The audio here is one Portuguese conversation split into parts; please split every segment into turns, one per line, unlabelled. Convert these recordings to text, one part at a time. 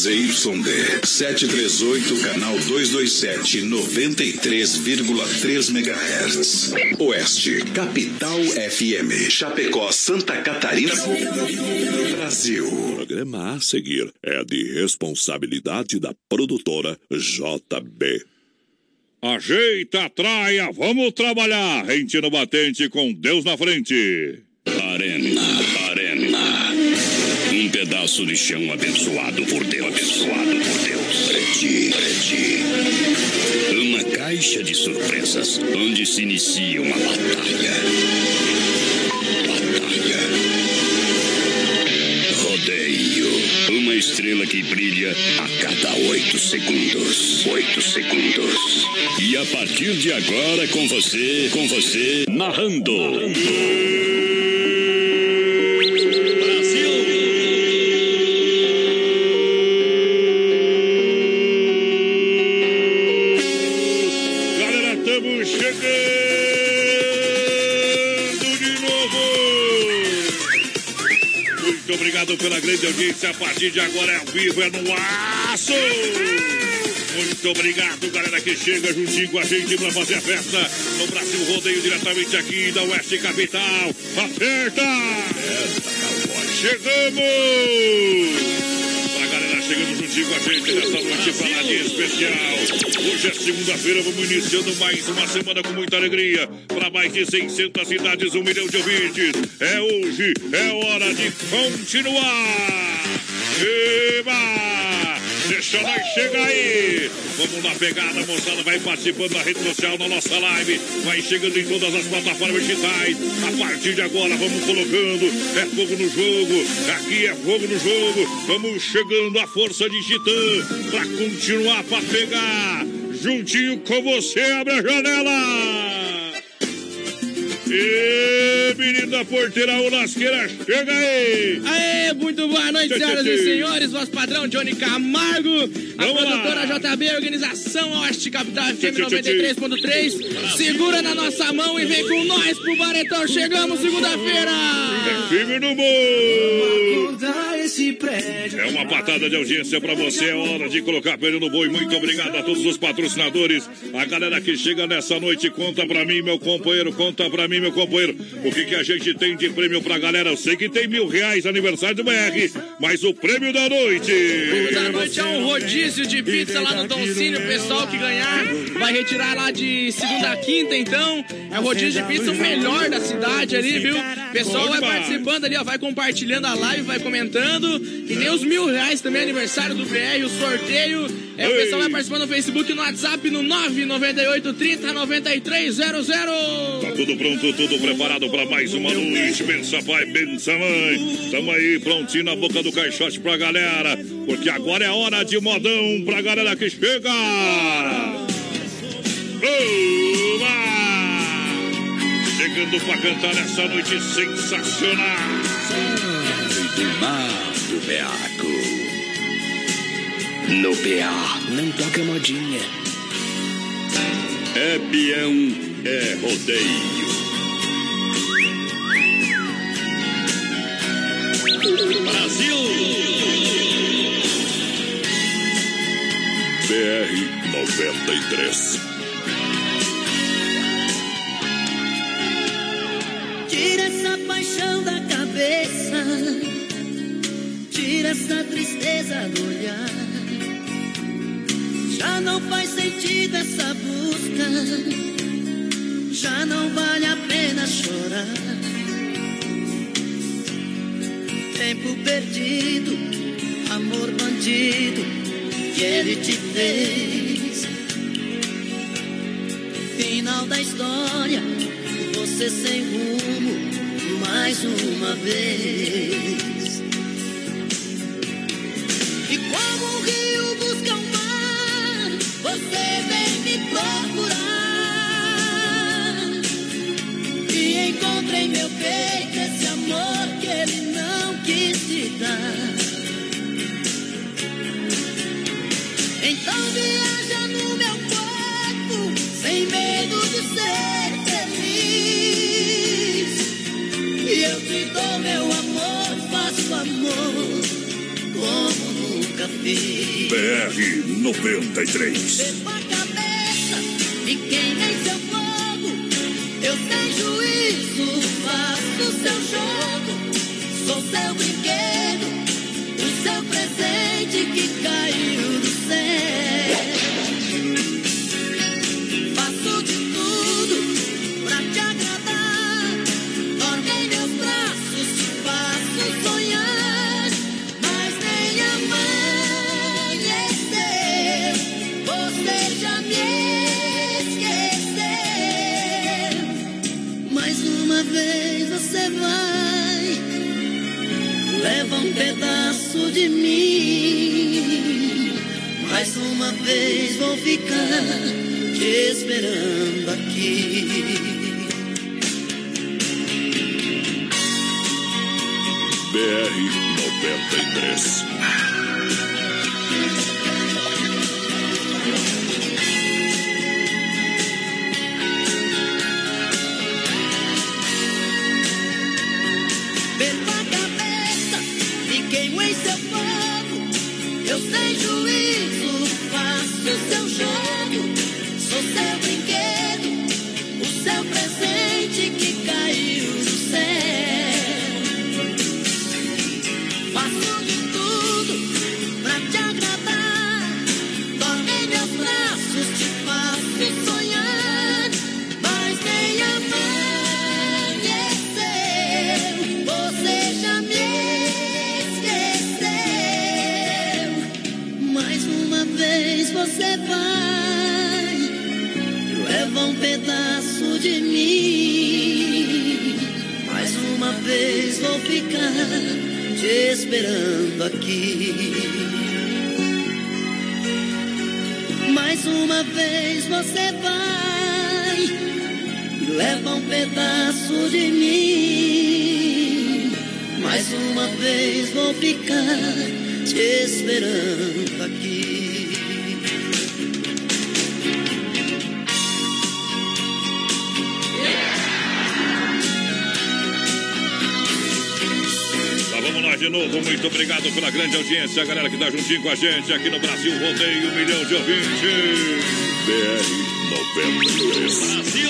ZYD 738, canal 227, 93,3 MHz. Oeste, Capital FM, Chapecó, Santa Catarina, Brasil.
O programa a seguir é de responsabilidade da produtora JB.
Ajeita a traia, vamos trabalhar. Rente no batente com Deus na frente.
Pedaço de chão abençoado por Deus. Abençoado por Deus. Preti, preti. Uma caixa de surpresas onde se inicia uma batalha. Batalha. Rodeio. Uma estrela que brilha a cada oito segundos. Oito segundos. E a partir de agora, com você, com você, narrando.
Galera, A partir de agora é ao vivo, é no aço. Muito obrigado, galera que chega juntinho com a gente pra fazer a festa no Brasil Rodeio diretamente aqui da Oeste Capital. Aperta! Chegamos! Chegando juntinho com a gente nessa noite pra de especial. Hoje é segunda-feira, vamos iniciando mais uma semana com muita alegria. Para mais de 600 cidades, um milhão de ouvintes. É hoje, é hora de continuar. Eba! Deixa nós chegar aí. Vamos na pegada, moçada. Vai participando da rede social, na nossa live. Vai chegando em todas as plataformas digitais. A partir de agora, vamos colocando. É fogo no jogo. Aqui é fogo no jogo. Vamos chegando a força de Titã. Pra continuar, pra pegar. Juntinho com você, abre a janela. E menina porteira, o lasqueira, chega aí!
Aê, muito boa noite, senhoras e senhores. Voz padrão Johnny Camargo, a
Vamos
produtora
lá.
JB, organização Oeste Capital FM
Tchê, tchê, tchê, tchê.
93.3. Segura na nossa mão e vem com nós pro Baretão. Chegamos segunda-feira.
É firme no boi! É uma patada de audiência pra você. É hora de colocar pneu no boi. Muito obrigado a todos os patrocinadores. A galera que chega nessa noite, conta pra mim, meu companheiro. Conta pra mim, meu companheiro. O que, que a gente tem de prêmio pra galera? Eu sei que tem mil reais aniversário do BR, mas o prêmio da noite.
O da noite é um rodízio de pizza lá no Doncini. O pessoal que ganhar vai retirar lá de segunda a quinta, então. É o rodízio de pizza o melhor da cidade ali, viu? O pessoal vai participando ali, ó, vai compartilhando a live, vai comentando. E tem os mil reais também, aniversário do BR, o sorteio. É, o pessoal vai participando no Facebook e no WhatsApp no 998 30 9300.
Tá tudo pronto, tudo preparado pra mais uma noite. Bença pai, bença mãe. Tamo aí prontinho na boca do caixote pra galera. Porque agora é hora de modão pra galera que chega. Uma! Chegando pra cantar essa noite sensacional.
do mar do Beaco. No PA não toca modinha. É peão, é rodeio. Brasil!
BR 93.
Tira essa paixão da cabeça, tira essa tristeza do olhar. Já não faz sentido essa busca, já não vale a pena chorar. Tempo perdido, amor bandido, que ele te fez. Final da história, você sem rumo, mais uma vez. E como um rio busca o mar, você vem me procurar.
BR 93.
Vez vou ficar te esperando aqui. Esperando aqui. Mais uma vez você vai e leva um pedaço de mim. Mais uma vez vou ficar te esperando
novo. Muito obrigado pela grande audiência, a galera que tá juntinho com a gente aqui no Brasil. Rodeio um milhão de ouvintes.
BR 93.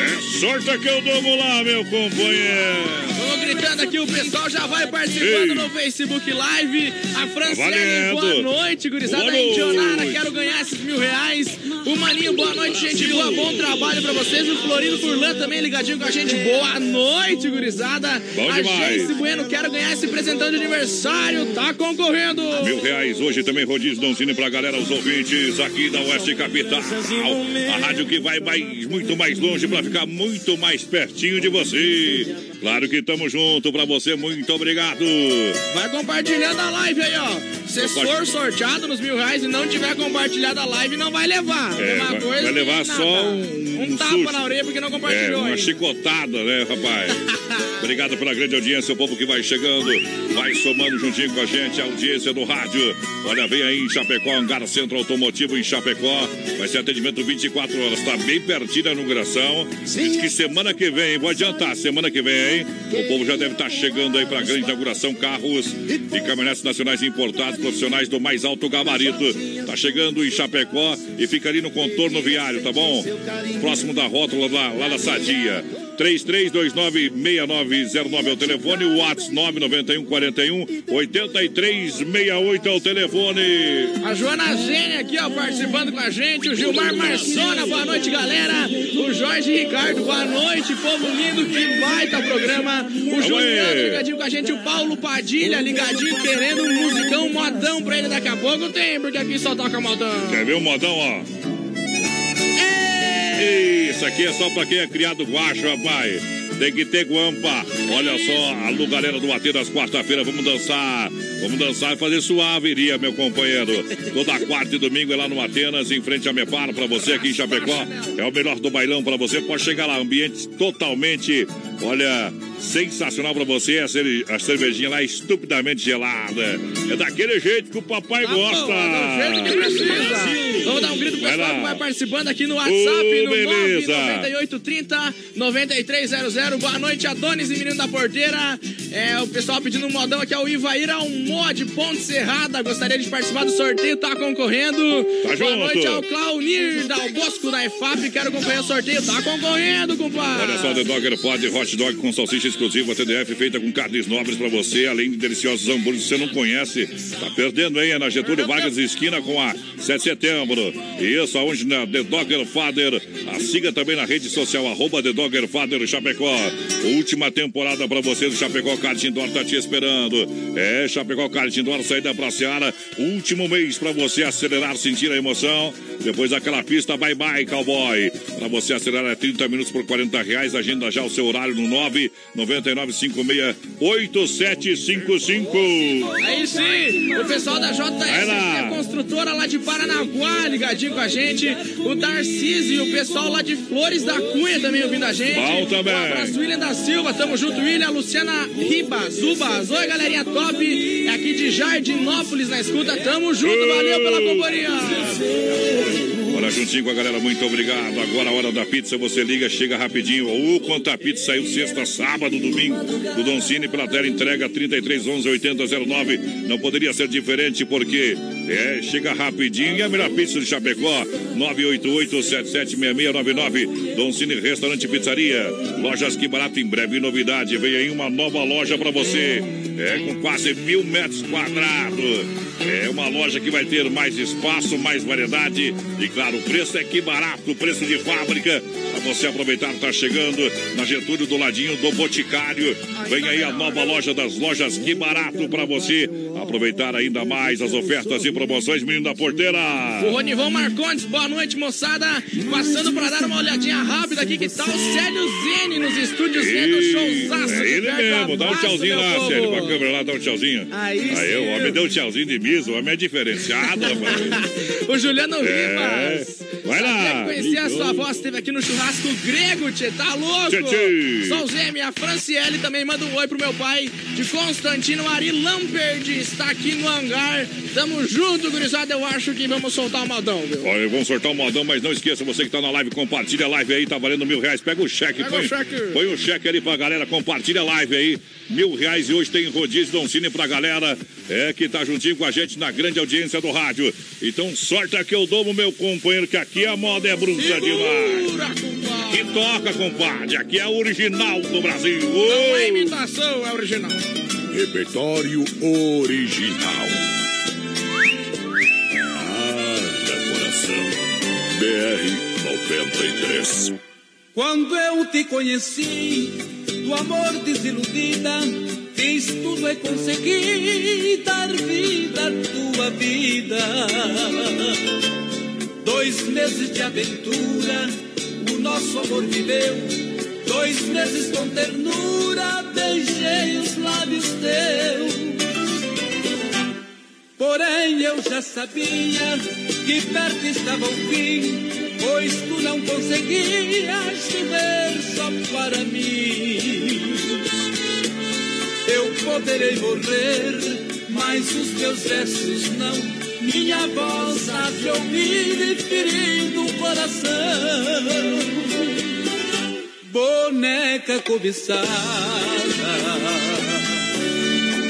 É sorte que eu dou lá, meu companheiro.
Vamos aqui, o pessoal já vai participando
Ei.
no Facebook Live. A Franciele, boa noite, gurizada.
Boa
A Indianara,
noite.
quero ganhar esses mil reais. O Maninho, boa noite, gente boa. Bom trabalho pra vocês. O Florido Furlan também ligadinho com a gente. Boa noite, gurizada.
Bom
a. Jace Bueno, quero ganhar esse presentão de aniversário. Tá concorrendo.
Mil reais hoje também rodízio Doncini pra galera, os ouvintes aqui da Oeste Capital. A rádio que vai mais, muito mais longe pra ficar muito mais pertinho de você. Claro que estamos junto pra você, muito obrigado.
Vai compartilhando a live aí, ó. Se for sorteado nos mil reais e não tiver compartilhado a live, não vai levar.
É,
Uma
vai-
coisa
vai levar só um-
um
um
tapa
susto.
na orelha porque não
É,
compartilhou.
uma
ainda.
chicotada, né, rapaz? Obrigado pela grande audiência, o povo que vai chegando, vai somando juntinho com a gente, a audiência do rádio. Olha, vem aí em Chapecó, Hangar Centro Automotivo em Chapecó. Vai ser atendimento 24 horas, tá bem pertinho da inauguração. Diz que semana que vem, vou adiantar, semana que vem, hein? O povo já deve estar chegando aí pra grande inauguração, carros e caminhonetes nacionais importados, profissionais do mais alto gabarito. Tá chegando em Chapecó e fica ali no contorno viário, tá bom? Próximo da rótula lá, lá da Sadia. 33296909 é o telefone, o WhatsApp 99141 8368 é o telefone.
A Joana Gênia aqui, ó, participando com a gente. O Gilmar Marçona, boa noite, galera. O Jorge Ricardo, boa noite, povo lindo, que baita programa. O Juliano ligadinho com a gente. O Paulo Padilha ligadinho, querendo um musicão modão pra ele daqui a pouco. Tem, porque aqui só toca modão.
Quer ver o modão, ó?
Ei!
Isso aqui é só pra quem é criado guacho, rapaz. Tem que ter guampa. Olha só, alô galera do Atenas, quarta-feira, vamos dançar. Vamos dançar e fazer suaveria, meu companheiro. Toda quarta e domingo é lá no Atenas, em frente a Mepar, pra você aqui em Chapecó. É o melhor do bailão pra você. Pode chegar lá, ambiente totalmente, olha, sensacional pra você. A, cervejinha lá estupidamente gelada. É daquele jeito que o papai
Tá bom,
gosta.
é do jeito que precisa. Vamos dar um grito pro pessoal
lá.
que vai participando aqui no WhatsApp,
Ô,
no
beleza.
99830 9300. Boa noite, Adonis e Menino da Porteira. É, o pessoal pedindo um modão aqui, é o Ivaíra um mod Ponte Serrada. Gostaria de participar do sorteio, tá concorrendo.
Tá
Boa
junto.
noite ao Claunir Dal Bosco da EFAP. Quero acompanhar o sorteio, tá concorrendo, compadre.
Olha só, The Dogger Pod Dog com salsicha exclusiva TDF, feita com carnes nobres pra você, além de deliciosos hambúrgueres que você não conhece. Tá perdendo, hein? É na Getúlio Vargas, esquina com a 7 de setembro. Isso, aonde na The Dogger Father. A siga também na rede social, arroba The Dogger Father Chapecó. Última temporada pra você do Chapecó Kart Indoor tá te esperando. É, Chapecó Kart Indoor, saída pra Seara. Último mês pra você acelerar, sentir a emoção. Depois daquela pista, bye bye, cowboy. Pra você acelerar é 30 minutos por 40 reais. Agenda já o seu horário no 999568755.
Aí sim, o pessoal da JS, é construtora lá de Paranaguá, ligadinho com a gente. O Tarcísio e o pessoal lá de Flores da Cunha também ouvindo a gente.
Bom também.
Um abraço, William da Silva, tamo junto, William. Luciana Ribas, Ubas. Oi, galerinha top. É aqui de Jardinópolis na escuta, tamo junto, valeu pela companhia.
Olha, juntinho com a galera, muito obrigado. Agora a hora da pizza, você liga, chega rapidinho. Uh, quanta pizza saiu sexta, sábado, domingo. Do Don Cine pela tela entrega 3311 8009. Não poderia ser diferente porque é, chega rapidinho. E a melhor pizza de Chapecó, 988-776699. Don Cine Restaurante Pizzaria. Lojas que barato em breve novidade. Vem aí uma nova loja pra você. É, com quase mil metros quadrados. É uma loja que vai ter mais espaço, mais variedade. E claro, o preço é que barato, preço de fábrica. Pra você aproveitar, tá chegando na Getúlio do ladinho do Boticário. Vem aí a nova loja das lojas Que Barato pra você aproveitar ainda mais as ofertas e promoções, menino da porteira.
O Ronivão Marcondes, boa noite, moçada. Passando pra dar uma olhadinha rápida aqui, que tá o Célio Zene nos estúdios Z do showzaço.
É ele mesmo, dá um tchauzinho lá,
povo.
Sérgio, pra câmera lá, dá um tchauzinho.
Aí
Aí o homem deu um tchauzinho de miso, o homem é diferenciado, rapaz.
o Juliano
É.
Rivas.
Vai lá.
Que conhecia a sua voz, esteve aqui no churrasco grego, tchê, tá louco?
Tchê, tchê.
O a Franciele também manda um oi pro meu pai de Constantino Ari Lamperd, está aqui no hangar. Tamo junto, gurizada, eu acho que vamos soltar o modão, viu?
Olha, vamos sortar o modão, mas não esqueça, você que tá na live, compartilha a live aí, tá valendo mil reais. Pega o cheque,
Pega
põe,
o cheque.
põe o cheque ali pra galera, compartilha a live aí. Mil reais e hoje tem rodízio Dom Cine pra galera é, que tá juntinho com a gente na grande audiência do rádio. Então, sorte que eu dou pro meu companheiro, que aqui a moda é bruta demais.
Segura, compadre.
Que toca, compadre, aqui é o original do Brasil.
Não é imitação, é original.
Repertório original. Haja coração. BR 93.
Quando eu te conheci, do amor desiludida, fiz tudo e consegui dar vida à tua vida. Dois meses de aventura, o nosso amor viveu. Dois meses com ternura, beijei os lábios teus. Porém eu já sabia que perto estava o fim, pois tu não conseguias viver só para mim. Eu poderei morrer, mas os teus versos não. Minha voz há de ouvir e ferindo o coração. Boneca cobiçada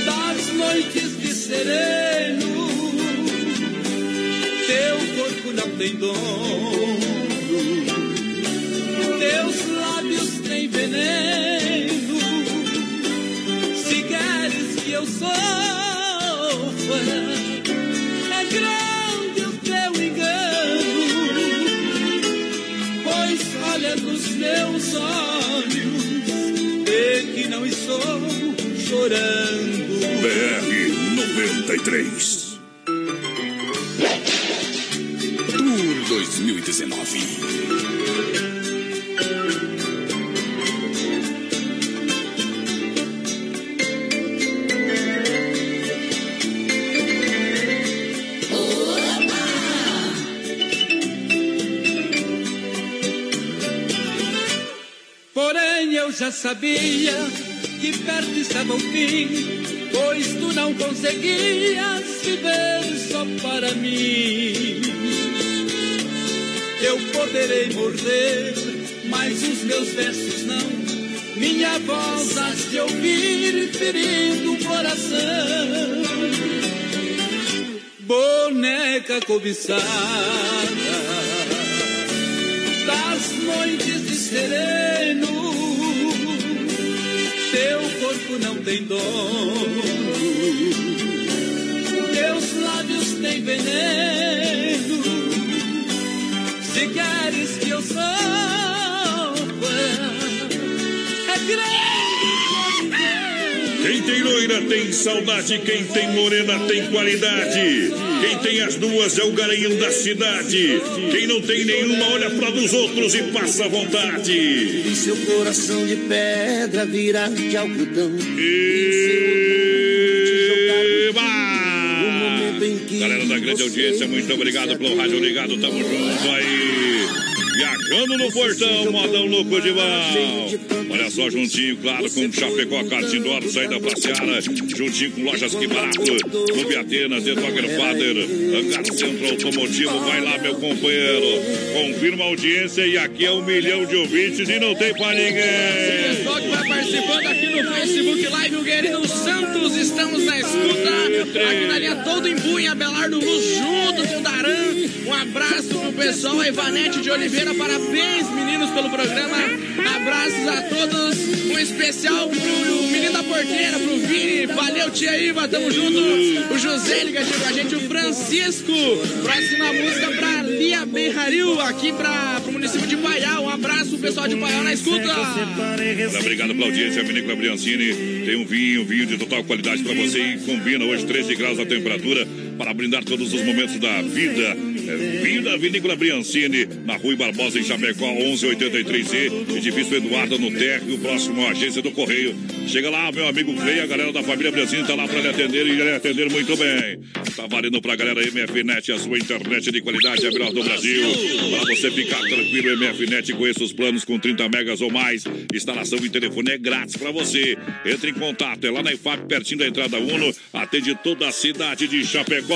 das noites de sereno, teu corpo não tem dono, teus lábios têm veneno. Se queres que eu sofra, grande o teu engano, pois olha nos meus olhos, vê que não estou chorando.
BR 93. Tour 2019.
Eu já sabia que perto estava o fim, pois tu não conseguias viver só para mim. poderei morrer, mas os meus versos não. Minha voz has de ouvir ferindo o coração. Boneca cobiçada das noites de sereno, teu corpo não tem dono, teus lábios têm veneno. Se queres que eu sofra, é grande.
Quem tem loira tem saudade, quem tem morena tem qualidade. Quem tem as duas é o garanhão da cidade. Quem não tem nenhuma olha pra dos outros e passa vontade.
E seu coração de pedra virar de algodão.
Eba! Galera da grande audiência, muito obrigado pelo rádio ligado. Tamo junto aí. Viajando no portão, modão louco de mão. Olha só, juntinho, claro, com Chapecó, Cartindoro, saída pra Seara. Juntinho com lojas que barato. Clube Atenas, The Dogger Father, Centro Automotivo. Vai lá, meu companheiro. Confirma a audiência e aqui é um milhão de ouvintes e não tem pra ninguém.
Pessoal que vai participando aqui no Facebook Live, o Guerreiro Santos, estamos na escuta. Aqui na linha todo em punha, Belardo Luz junto com o Daran. Um abraço pro pessoal, Ivanete de Oliveira, parabéns meninos pelo programa. Abraços a todos, um especial pro menino da porteira, pro Vini, valeu tia Iva, tamo junto. O José ligadinho com a gente, o Francisco. Próxima música pra Lia Berraril, aqui pra, pro município de Paial. Um abraço pessoal de Paial na escuta.
Obrigado pela audiência, Vinícola Briancini. Tem um vinho, vinho de total qualidade para você e combina hoje 13 graus a temperatura para brindar todos os momentos da vida. É, vinho da Vinícola Briancini, na Rui Barbosa, em Chapecó, 1183E, edifício Eduardo no térreo, próximo à agência do Correio. Chega lá, meu amigo Clay, a galera da família Briancini tá lá para lhe atender e lhe atender muito bem. Tá valendo pra galera MFNet, a sua internet de qualidade, é a melhor do Brasil. Para você ficar tranquilo, MFNet, conheça os planos com 30 megas ou mais. Instalação e telefone é grátis para você. Entre em contato, é lá na IFAP, pertinho da entrada Uno, atende toda a cidade de Chapecó.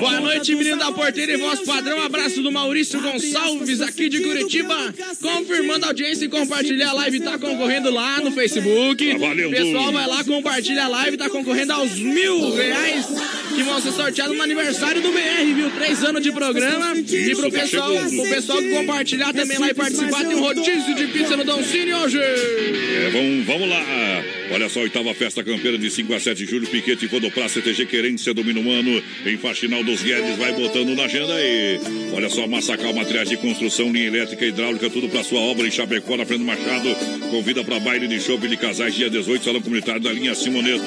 Boa noite, menino da porteira e voz padrão. Abraço do Maurício Gonçalves, aqui de Curitiba. Confirmando a audiência e compartilhar a live. Tá concorrendo lá no Facebook.
Valendo.
Pessoal, vai lá, compartilha a live. Tá concorrendo aos mil reais que vão ser sorteados no aniversário do BR, viu? Três anos de programa. E pro pessoal,
chegando.
o pessoal que compartilhar também lá e participar, tem um rodízio de pizza no Dom Cine hoje.
É, vamos, vamos lá. Olha só, oitava festa campeira de 5 a 7 de julho, Piquete Vodopra, CTG Querência, Domínio Humano, em Faxinal dos Guedes, vai botando na agenda aí. Olha só, Massacal Materiais de Construção, linha elétrica, hidráulica, tudo pra sua obra em Chapecó, na frente do Machado. Convida pra baile de show de casais, dia 18, Salão Comunitário da linha Simoneto.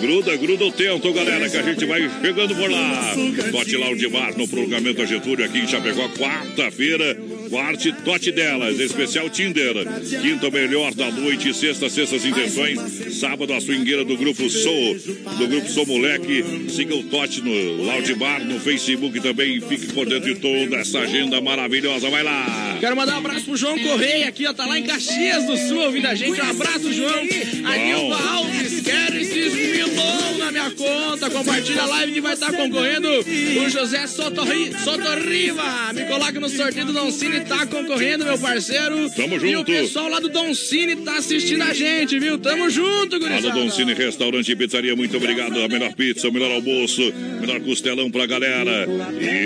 Gruda, gruda o tento, galera, que a gente vai chegando por lá. Tote Lounge Bar no prolongamento a Getúlio, aqui em Chapecó, quarta-feira. Quarte Tote delas, especial Tinder. Quinta melhor da noite, sexta, sextas intenções. Sábado, a swingueira do Grupo Sou, do Grupo Sou Moleque. Siga o Tote no Lounge Bar, no Facebook também. Fique por dentro de toda essa agenda maravilhosa. Vai lá.
Quero mandar um abraço pro João Correia aqui, ó. Tá lá em Caxias do Sul ouvindo a gente. Um abraço, João. A Nilva Alves, quero esses milão na minha conta. Compartilha a live que vai estar concorrendo. O José Sotorri, Sotorriva. Me coloca no sorteio do Don Cine, tá concorrendo, meu parceiro.
Tamo
E o
junto.
pessoal lá do Don Cine tá assistindo a gente, viu? Tamo junto, gurizada.
Dom Cine Restaurante e Pizzaria, muito obrigado. A melhor pizza, o melhor almoço, melhor costelão pra galera.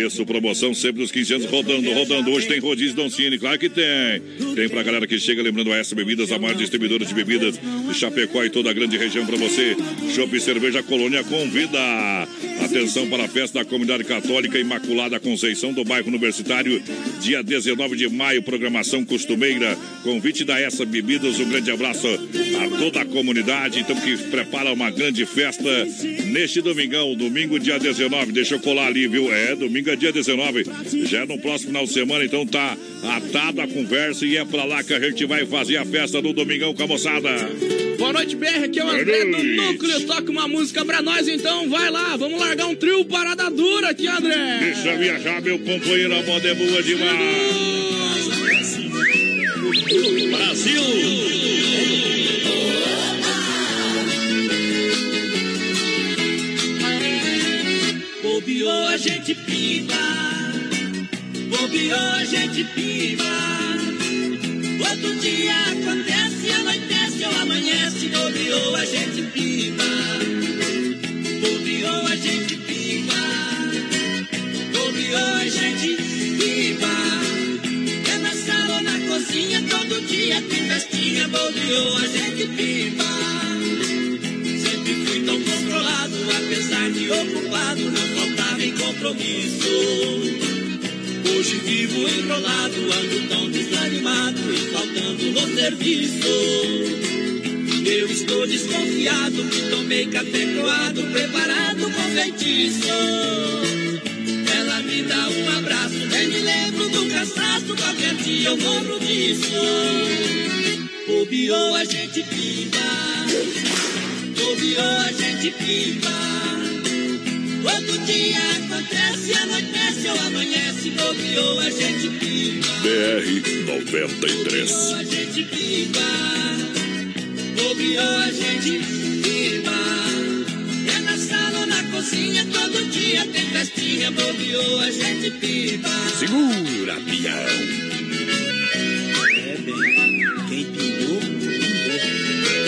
Isso, promoção sempre dos 15 anos rodando, rodando. Hoje tem rodízio Dom Cine, claro que tem. Tem pra galera que chega, lembrando a essa Bebidas, a maior distribuidora de bebidas de Chapecó e toda a grande região pra você. Chopp e Cerveja Colônia convida. Atenção para a festa da Comunidade Católica Imaculada Conceição do bairro Universitário, dia 19 de maio, programação costumeira. Convite da essa Bebidas, um grande abraço a toda a comunidade. Então, que prepara uma grande festa neste domingão, domingo, dia 19. Deixa eu colar ali, viu? É, domingo é dia 19. Já é no próximo final de semana, então tá atado a conversa e é pra lá que a gente vai fazer a festa no domingão com a moçada.
Boa noite, BR. Aqui é o André do
noite.
Núcleo. Toca uma música pra nós, então. Vai lá, vamos largar um trio parada dura aqui, André.
Deixa viajar, meu companheiro, a moda é boa demais.
Brasil!
Bobeou, a gente pinta.
bobeou, a gente pima. Outro dia acontece, anoitece ou amanhece, bobeou, a gente pima. Bobeou, a gente pima. Bobeou, a gente pima. É na sala ou na cozinha, todo dia tem festinha, bobeou, a gente pima. Sempre fui tão controlado, apesar de ocupado, não faltava em compromisso. Hoje vivo enrolado, ando tão desanimado e faltando no serviço. Eu estou desconfiado que tomei café coado, preparado com feitiço. Ela me dá um abraço, nem me lembro do cansaço, qualquer dia eu morro disso. Bobeou, a gente pipa. Bobeou, a gente pipa. Outro dia acontece, anoitece ou amanhece, bobeou, a gente pipa.
BR 93.
Bobeou, a gente pipa. Bobeou, a gente pipa. É na sala ou na cozinha, todo dia tem festinha, bobeou, a gente pipa.
Segura, pião.
É bem, quem pingou.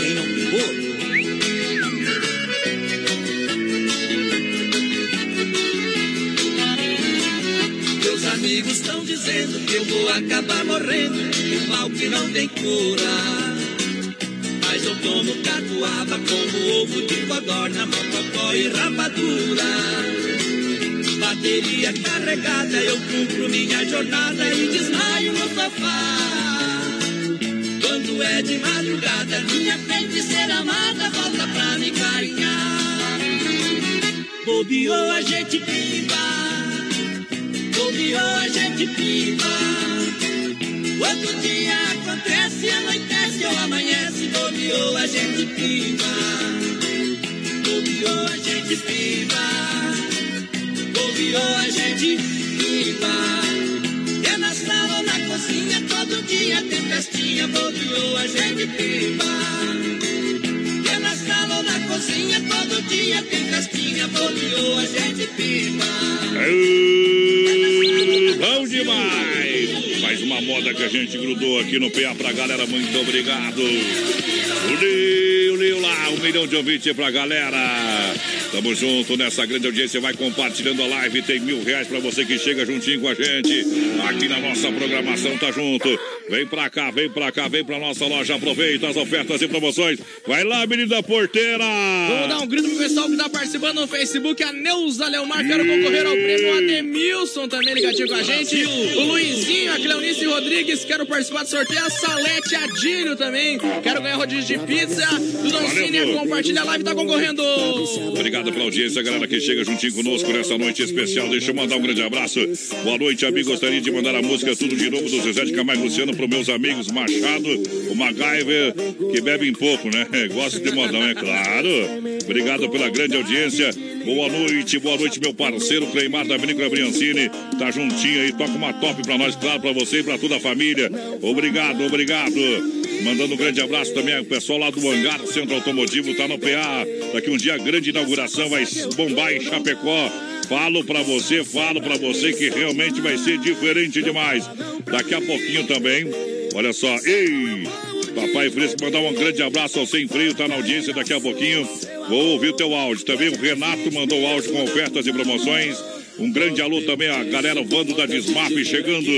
Quem não pingou,
Meus amigos estão dizendo que eu vou acabar morrendo, um mal que não tem cura. Tomo catuaba como ovo de codorna, mococó e rapadura. Bateria carregada, eu cumpro minha jornada e desmaio no sofá. Quando é de madrugada, minha feiticeira amada volta pra me carinhar. Bobeou, a gente pipa. Bobeou, a gente pipa. Outro dia acontece, anoitece ou amanhece. Bobeou, a gente pipa. Bobeou, a gente pipa. Bobeou, a gente pipa. É na sala ou na cozinha, todo dia tem festinha. Bobeou, a gente pipa. É na sala ou na cozinha, todo dia tem festinha. Bobeou, a gente pipa.
Aê, Bom demais! Moda que a gente grudou aqui no PA pra galera, muito obrigado! Lio, Lio lá, um milhão de ouvintes pra galera! Tamo junto nessa grande audiência, vai compartilhando a live, tem mil reais pra você que chega juntinho com a gente aqui na nossa programação, tá junto! Vem pra cá, vem pra cá, vem pra nossa loja, aproveita as ofertas e promoções. Vai lá, menina porteira!
Vamos dar um grito pro pessoal que tá participando no Facebook. A Neuza Leomar, quero concorrer ao prêmio. Ademilson também ligadinho com a gente. O Luizinho, a Cleonice Rodrigues, quero participar do sorteio. A Salete Adílio também. Quero ganhar rodízio de pizza.
Valeu,
compartilha a live, tá concorrendo.
Obrigado pela audiência, galera que chega juntinho conosco nessa noite especial. Deixa eu mandar um grande abraço. Boa noite, amigo. Gostaria de mandar a música Tudo de Novo do Zezé de Camargo Luciano para meus amigos Machado, o MacGyver, que bebem pouco, né? Gosta de modão, é claro. Obrigado pela grande audiência. Boa noite, boa noite, meu parceiro Cleimar da Vinícola Briancini. Tá juntinho aí, toca uma top pra nós, claro, pra você e pra toda a família. Obrigado, obrigado. Mandando um grande abraço também ao pessoal lá do Hangar Centro Automotivo, tá no PA. Daqui um dia, grande inauguração, vai bombar em Chapecó. Falo pra você, falo pra você que realmente vai ser diferente demais. Daqui a pouquinho também, olha só, ei! Papai Fresco, mandar um grande abraço ao Sem Freio, tá na audiência daqui a pouquinho. Vou ouvir o teu áudio. Também o Renato mandou áudio com ofertas e promoções. Um grande alô também a galera Vando da Desmap chegando.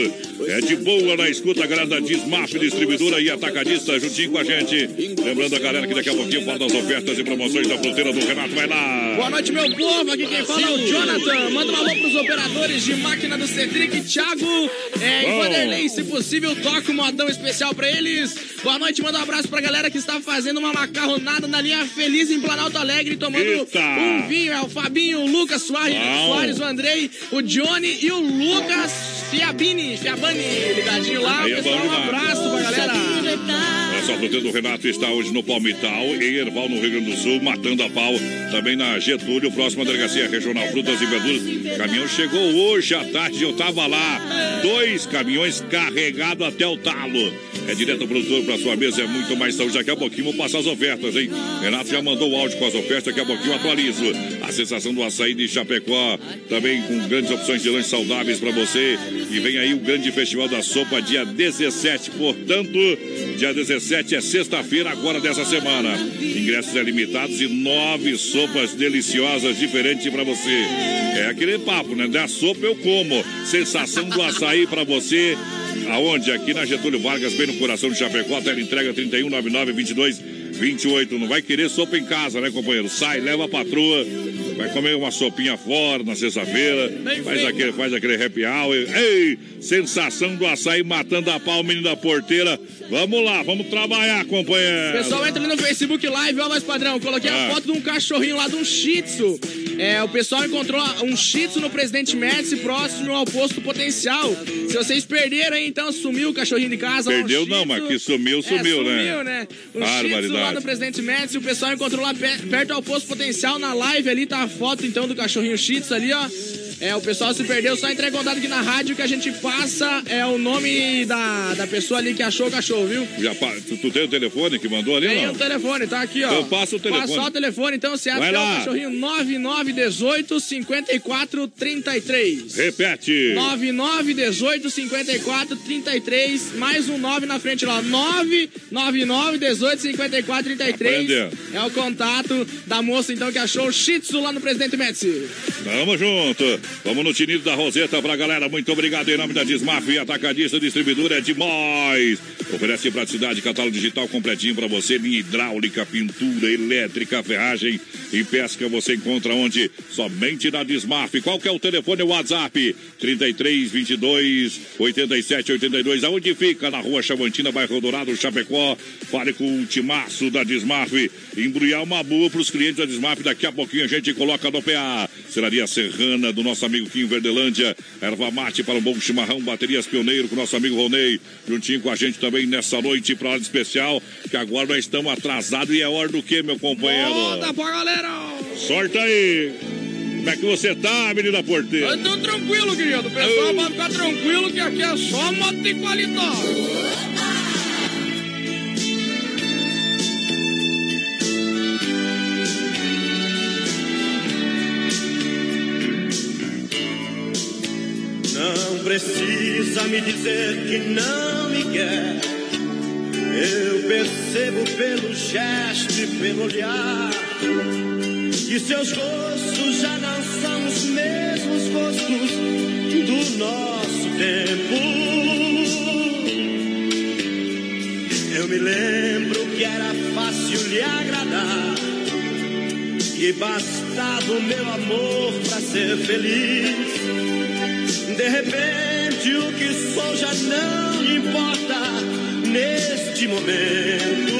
É de boa na escuta, a galera da Desmap, distribuidora e atacadista, juntinho com a gente. Lembrando a galera que daqui a pouquinho fala das ofertas e promoções da fronteira do Renato. Vai lá!
Boa noite, meu povo. Aqui quem fala é o Jonathan. Manda um alô pros operadores de máquina do Cedric, Thiago é, e. Vanderlei. Se possível, toca um modão especial pra eles. Boa noite, manda um abraço pra galera que está fazendo uma macarronada na linha Feliz em Planalto Alegre, tomando
Eita.
um vinho. É o Fabinho, o Lucas Soares. Soares, o Andrei, o Johnny e o Lucas Fiabini, Fiabani, ligadinho lá.
Aí
pessoal, um abraço pra galera.
Fruteiro do Renato está hoje no Palmital, em Erval, no Rio Grande do Sul, matando a pau. Também na Getúlio, próxima delegacia regional Frutas e Verduras. Caminhão chegou hoje à tarde, eu tava lá. Dois caminhões carregados até o talo. É direto ao produtor para sua mesa, é muito mais saúde. Daqui a pouquinho vou passar as ofertas, hein? Renato já mandou o áudio com as ofertas, daqui a pouquinho atualizo. A sensação do açaí de Chapecó, também com grandes opções de lanches saudáveis para você. E vem aí o grande festival da sopa, dia 17. Portanto, dia 17 é sexta-feira, agora dessa semana. Ingressos é limitados e nove sopas deliciosas, diferentes para você. É aquele papo, né? Da sopa eu como. Sensação do açaí para você. Aonde? Aqui na Getúlio Vargas, bem no coração de Chapecó. Tela entrega 3199 22 28. Não vai querer sopa em casa, né, companheiro? Sai, leva a patroa. Vai comer uma sopinha fora na sexta-feira. Faz aquele, faz aquele happy hour. Ei, sensação do açaí matando a pau, menino da porteira. Vamos lá, vamos trabalhar, companheiro.
Pessoal, entra ali no Facebook Live, ó, mais padrão. Coloquei
Ah.
a foto de um cachorrinho lá de um Shih Tzu. É, o pessoal encontrou um Shih Tzu no Presidente Médici, próximo ao posto potencial. Se vocês perderam aí, então sumiu o cachorrinho de casa. um
Perdeu
Shih
não, mas que sumiu, sumiu,
é,
né?
sumiu, né? Um Shih Tzu lá no Presidente Médici, o pessoal encontrou lá pe- perto ao posto potencial, na live ali, tá a foto então do cachorrinho Shih Tzu ali, ó. É, o pessoal se perdeu, só entrar em contato aqui na rádio que a gente passa é o nome da, da pessoa ali que achou o cachorro, viu?
Já, tu, tu tem o telefone que mandou ali,
Tem
não?
o telefone, tá aqui, ó.
Então passa o telefone.
Passa o telefone, então você
Vai
acha que é o cachorrinho 9918 5433.
Repete.
9918 5433, mais um 9 na frente lá. 999 18 5433.
Aprendeu.
É o contato da moça então que achou o Shih Tzu lá no Presidente Médici.
Tamo junto. Vamos no tinido da Roseta pra galera. Muito obrigado em nome da Desmaf e Atacadista Distribuidora é demais. Oferece praticidade, catálogo digital completinho pra você. Linha hidráulica, pintura, elétrica, ferragem e pesca. Você encontra onde? Somente na Desmaf. Qual que é o telefone o WhatsApp? 33 22 87 82. Aonde fica? Na rua Chavantina, bairro Dourado, Chapecó. Fale com o timaço da Desmaf. Embrulhar uma boa pros clientes da Desmaf. Daqui a pouquinho a gente coloca no PA. Selaria Serrana do nosso amigo Quinho Verdelândia. Erva mate para um bom chimarrão. Baterias Pioneiro com o nosso amigo Ronei. Juntinho com a gente também nessa noite para hora especial. Que agora nós estamos atrasados e é hora do que, meu companheiro?
Roda pra galera!
Sorta aí! Como é que você tá, menina porteira?
Eu tô tranquilo, querido. O pessoal pode ficar tranquilo que aqui é só moto de qualidade.
Precisa me dizer que não me quer. Eu percebo pelo gesto e pelo olhar que seus gostos já não são os mesmos gostos do nosso tempo. Eu me lembro que era fácil lhe agradar. Que bastava o meu amor pra ser feliz. De repente o que sou já não importa neste momento.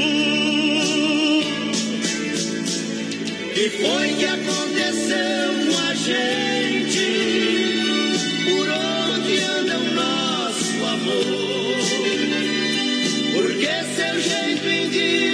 E foi que aconteceu com a gente? Por onde anda o nosso amor? Porque seu jeito indiferente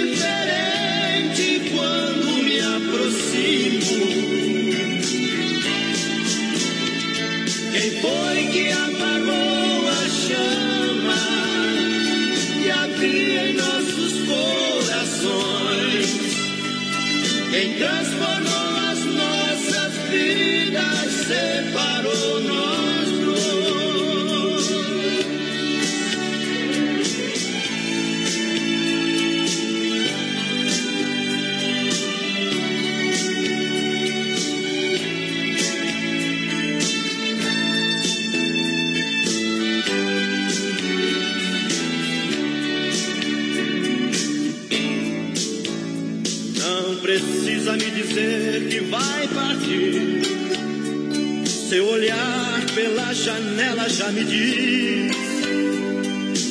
janela já me diz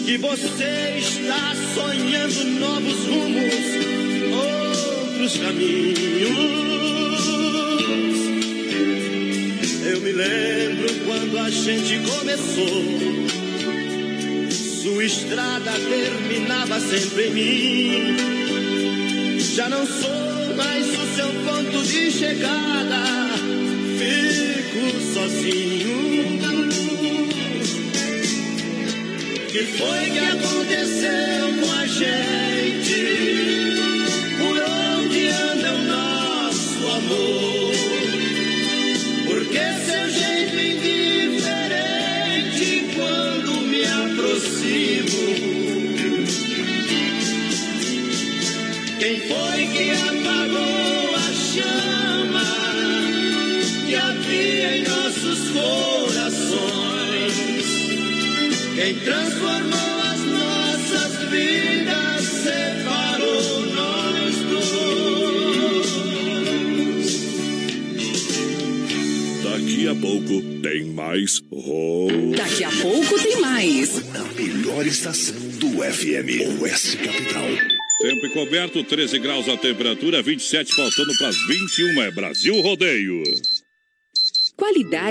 que você está sonhando novos rumos, outros caminhos. Eu me lembro quando a gente começou. Sua estrada terminava sempre em mim. Já não sou mais o seu ponto de chegada. Fico sozinho. Que foi que aconteceu com a gente? Quem transformou as nossas vidas separou nós dois.
Daqui a pouco tem mais roll.
Daqui a pouco tem mais.
Na melhor estação do FM, Oeste Capital.
Tempo encoberto, 13 graus a temperatura, 27 faltando para as 21. É Brasil Rodeio.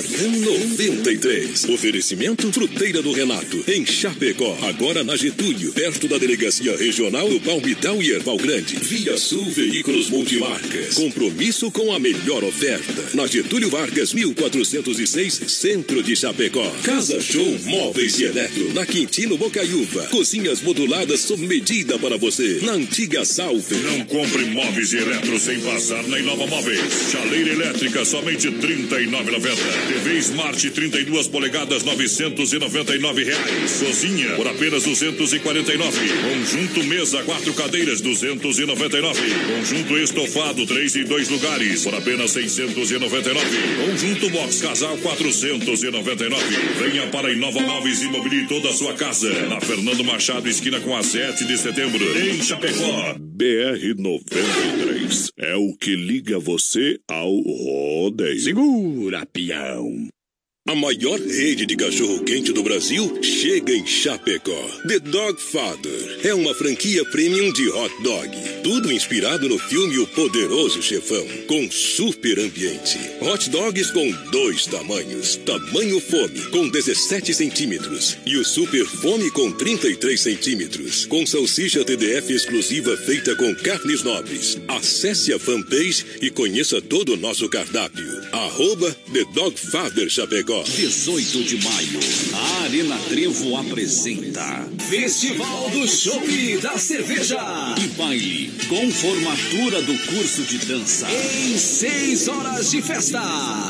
Sabadão 93. Oferecimento Fruteira do Renato, em Chapecó. Agora na Getúlio, perto da Delegacia Regional do Palmital e Erval Grande. Via Sul Veículos Multimarcas. Compromisso com a melhor oferta. Na Getúlio Vargas, 1406, Centro de Chapecó. Casa Show Móveis e Eletro. Na Quintino Bocaiúva. Cozinhas moduladas sob medida para você. Na antiga Salve.
Não compre móveis e eletro sem passar na Inova Móveis. Chaleira elétrica, somente R$ 39,90. TV Smart 32 polegadas, 999 reais. Cozinha, por apenas R$ 249. Conjunto mesa, quatro cadeiras, R$ 299. Conjunto estofado, três e dois lugares, por apenas R$ 699. Conjunto box casal, R$ 499. Venha para a Inova Móveis e toda a sua casa. Na Fernando Machado, esquina com a 7 de setembro, em Chapecó.
BR-93 é o que liga você ao rodeio.
Segura, peão.
A maior rede de cachorro-quente do Brasil chega em Chapecó. The Dog Father é uma franquia premium de hot dog. Tudo inspirado no filme O Poderoso Chefão, com super ambiente. Hot dogs com dois tamanhos. Tamanho fome, com 17 centímetros. E o super fome com 33 centímetros. Com salsicha TDF exclusiva feita com carnes nobres. Acesse a fanpage e conheça todo o nosso cardápio. Arroba The Dog Father Chapecó.
18 de maio, a Arena Trevo apresenta Festival do Chopp da Cerveja e baile com formatura do curso de dança em seis horas de festa.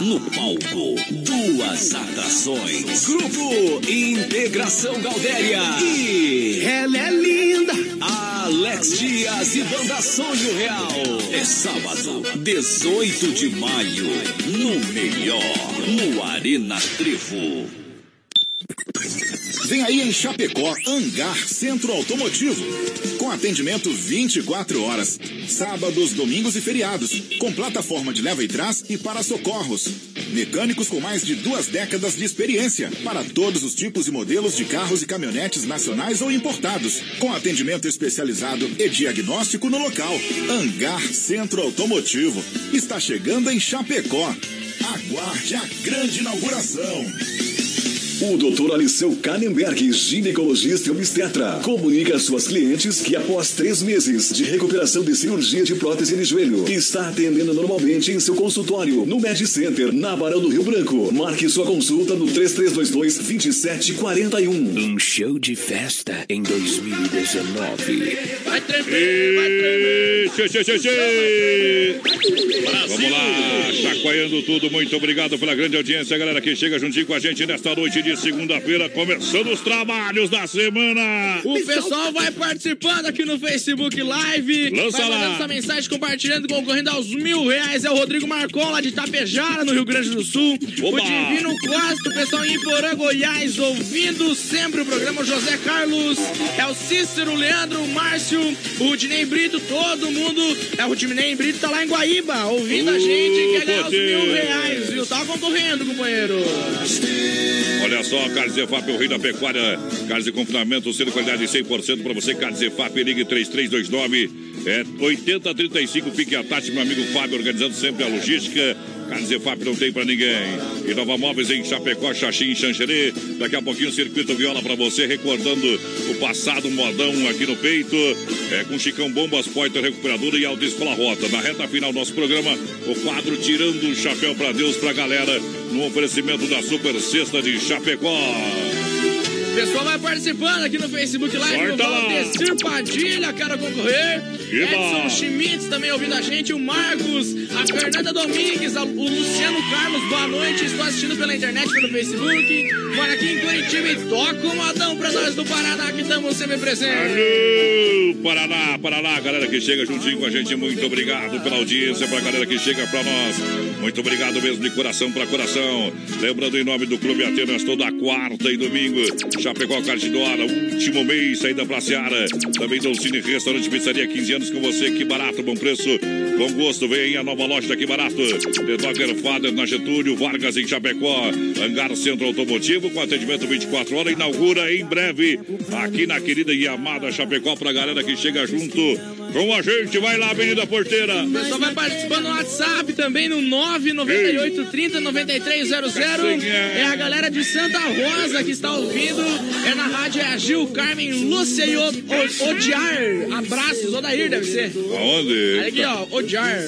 No palco, duas atrações. Grupo Integração Galdéria e
Ela é linda.
Alex Dias e Banda Sonho Real. É sábado, 18 de maio, no melhor, no Arena Trevo.
Vem aí em Chapecó, Hangar Centro Automotivo. Com atendimento 24 horas. Sábados, domingos e feriados. Com plataforma de leva e trás e para socorros. Mecânicos com mais de duas décadas de experiência. Para todos os tipos e modelos de carros e caminhonetes nacionais ou importados. Com atendimento especializado e diagnóstico no local. Hangar Centro Automotivo. Está chegando em Chapecó. Aguarde a grande inauguração.
O Dr. Aliceu Kannenberg, ginecologista e obstetra, comunica às suas clientes que após três meses de recuperação de cirurgia de prótese de joelho, está atendendo normalmente em seu consultório no Med Center, na Barão do Rio Branco. Marque sua consulta no 3322-2741.
Um show de festa em 2019.
Vai tremer, vai tremer.
Vamos lá, Chacoalhando tudo, muito obrigado pela grande audiência, galera que chega juntinho com a gente nesta noite de segunda-feira, começando os trabalhos da semana.
O pessoal vai participando aqui no Facebook Live.
Lança
vai
lá.
mandando essa mensagem, compartilhando, concorrendo aos mil reais. É o Rodrigo Marcon, lá de Tapejara, no Rio Grande do Sul.
Oba!
O Divino Costa, o pessoal em Iporã, Goiás, ouvindo sempre o programa. O José Carlos, é o Cícero, o Leandro, o Márcio, o Rudinei Brito, todo mundo. É o Rudinei Brito, tá lá em Guaíba, ouvindo a gente. Quer ganhar os mil reais, viu? Tá concorrendo, companheiro.
Olha só, Carlos Zefap, o rei da pecuária. Carlos de confinamento, sendo qualidade 100% para você. Carlos Zefap, ligue 3329 é, 8035. Fique a Tati, meu amigo Fábio, organizando sempre a logística. Carlos Zefap não tem para ninguém. E Nova Móveis em Chapecó, Xaxim, Xanxerê. Daqui a pouquinho, Circuito Viola para você, recordando o passado modão aqui no peito. É, com Chicão Bombas, Poiter Recuperadora e Autoescola Rota. Na reta final do nosso programa, o quadro Tirando o Chapéu para Deus, para galera, no oferecimento da Super Sexta de Chapecó.
O pessoal vai participando aqui no Facebook Live.
Corta
o
lá.
Valdecir Padilha, quero concorrer.
Eba.
Edson Schmitz também ouvindo a gente. O Marcos, a Fernanda Domingues, o Luciano Carlos, boa noite. Estou assistindo pela internet, pelo Facebook. Mora aqui em Curitiba e toca o modão pra nós do Paraná, que estamos sempre presentes.
Paraná, Paraná, galera que chega juntinho com a gente, muito obrigado pela audiência, pra galera que chega pra nós. Muito obrigado mesmo de coração pra coração. Lembrando em nome do Clube Atenas, toda quarta e domingo. Chapecó Cardidora, último mês, saída pra Seara. Também Dolcine Restaurante Pizzaria, 15 anos com você. Que barato, bom preço, bom gosto. Vem a nova loja daqui barato. The Dogger Father na Getúlio, Vargas em Chapecó. Hangar Centro Automotivo com atendimento 24 horas. Inaugura em breve aqui na querida e amada Chapecó pra galera que chega junto com a gente. Vai lá, Avenida Porteira.
O pessoal vai participando no WhatsApp também no 998309300. É a galera de Santa Rosa que está ouvindo. É na rádio é a Gil Carmen Lúcia e o, o, Odiar. Abraços, Odair deve ser.
Aonde?
Olha aqui, ó, Odiar.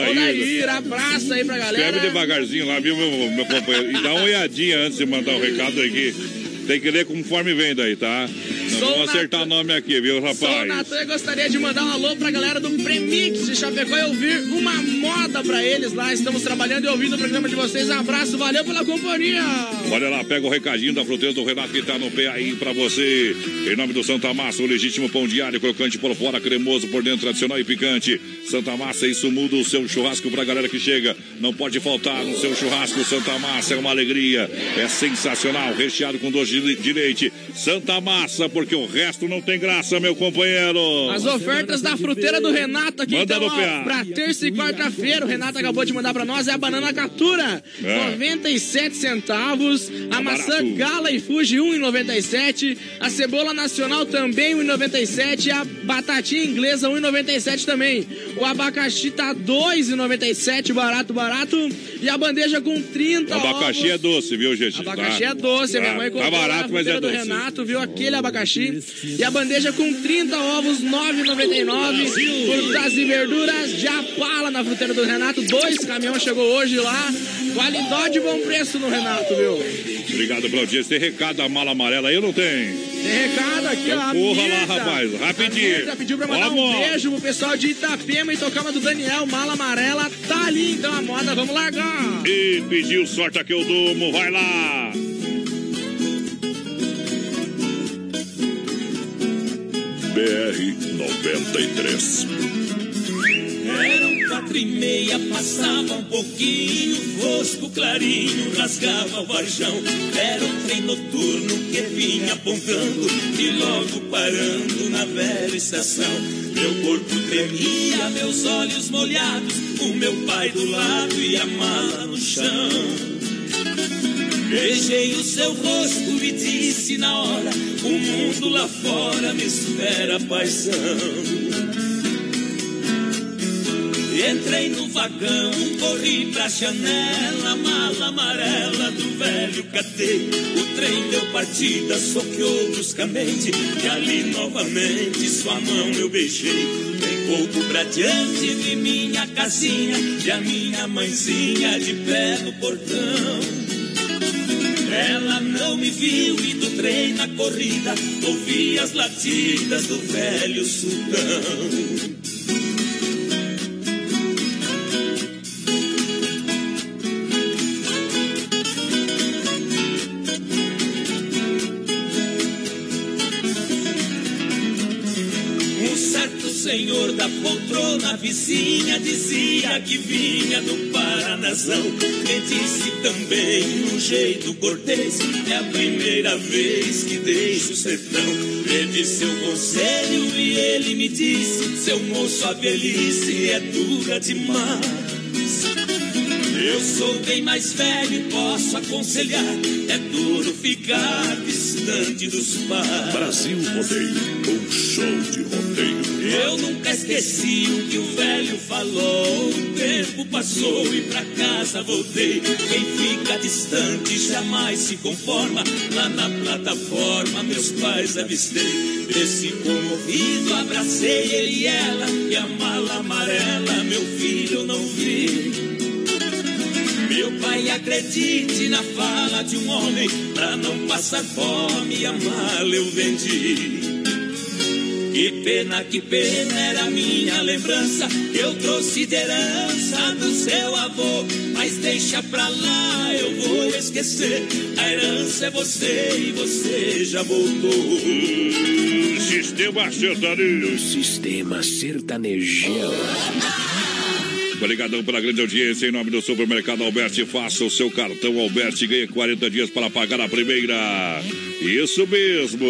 Odair.
Odair, abraço aí pra galera.
Escreve devagarzinho lá, viu, meu, meu companheiro? E dá uma olhadinha antes de mandar o recado aqui. Tem que ler conforme vem daí, tá? Não
Sou
vamos acertar o nome aqui, viu,
Sou
rapaz?
Natan e gostaria de mandar um alô pra galera do Premix de Chapecó e ouvir uma moda pra eles lá. Estamos trabalhando e ouvindo o programa de vocês. Abraço, valeu pela companhia.
Olha lá, pega o recadinho da fruteira do Renato que tá no pé aí pra você. Em nome do Santa Massa, o legítimo pão diário, crocante por fora, cremoso por dentro, tradicional e picante. Santa Massa, isso muda o seu churrasco pra galera que chega. Não pode faltar no seu churrasco. Santa Massa é uma alegria, é sensacional, recheado com doce leite. Santa Massa, porque o resto não tem graça, meu companheiro.
As ofertas da fruteira do Renato aqui,
Manda
então, ó, pra terça e quarta-feira. O Renato acabou de mandar pra nós, é a banana catura,
É.
97 centavos. A
Tá
maçã
barato.
gala e fuji, 1,97. A cebola nacional também, 1,97. A batatinha inglesa, 1,97 também. O abacaxi tá 2,97, barato, barato. E a bandeja com 30
Abacaxi
ovos.
é doce, viu, gente?
Abacaxi
Tá?
é doce, a minha
Tá-
mãe
Tá
comprou
barato, mas é
do
doce.
Renato, viu aquele abacaxi. E a bandeja com 30 ovos, 9,99. Frutas e verduras de Apala na fruteira do Renato. Dois caminhões chegou hoje lá. Qualidade e bom preço no Renato, viu?
Obrigado pela audiência. Tem recado da mala amarela aí ou não tem?
Tem recado aqui,
Então
ó. a
corra lá, rapaz, rapidinho.
A pediu pra mandar um
Vamos.
beijo pro pessoal de Itapema e tocama do Daniel. Mala amarela tá ali, então a moda, vamos largar.
E pediu sorte aqui o Dumo, vai lá!
BR 93.
Eram quatro e meia, passava um pouquinho, fosco clarinho, rasgava o varjão. Era um trem noturno que vinha apontando e logo parando na velha estação. Meu corpo tremia, meus olhos molhados, o meu pai do lado e a mala no chão. Beijei o seu rosto e disse na hora: O mundo lá fora me espera, paisão. Entrei no vagão, corri pra janela, mala amarela do velho catei. O trem deu partida, soqueou bruscamente, e ali novamente sua mão eu beijei. Pouco pra diante vi minha casinha e a minha mãezinha de pé no portão. Ela não me viu e do trem na corrida ouvi as latidas do velho sultão. Senhor da poltrona vizinha dizia que vinha do Paranazão. Me disse também um jeito cortês, é a primeira vez que deixo o sertão. Pedi seu conselho e ele me disse: Seu moço, a velhice é dura demais. Eu sou bem mais velho e posso aconselhar. É duro ficar distante dos pais.
Brasil Rodeio, um show de rodeio.
Eu nunca esqueci o que o velho falou. O tempo passou e pra casa voltei. Quem fica distante jamais se conforma. Lá na plataforma, meus pais avistei. Desci comovido, abracei ele e ela. E a mala amarela, meu filho, não vi. Meu pai, acredite na fala de um homem, pra não passar fome, a mala eu vendi. Que pena, que pena era minha lembrança, eu trouxe de herança do seu avô. Mas deixa pra lá, eu vou esquecer. A herança é você e você já voltou.
Sistema sertanejo.
Sistema sertanejão.
Obrigadão pela grande audiência. Em nome do supermercado Alberti, faça o seu cartão Alberti e ganhe 40 dias para pagar a primeira. Isso mesmo.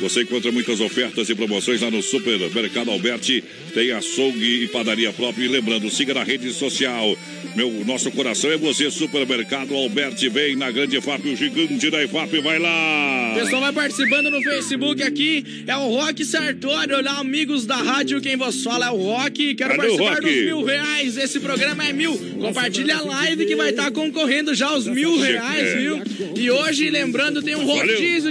Você encontra muitas ofertas e promoções lá no supermercado Alberti. Tem açougue e padaria própria. E lembrando, siga na rede social. Meu, nosso coração é você, supermercado Alberti. Vem na grande FAP, o gigante da FAP. Vai lá.
O pessoal vai participando no Facebook aqui. É o Rock Sartori. Olá, amigos da rádio. Quem vos fala é o Rock. Quero
Cadê
participar
Rock?
dos mil reais. Esse programa é mil. Compartilha a live que vai estar concorrendo já aos mil reais, viu? E hoje, lembrando, tem um
Valeu.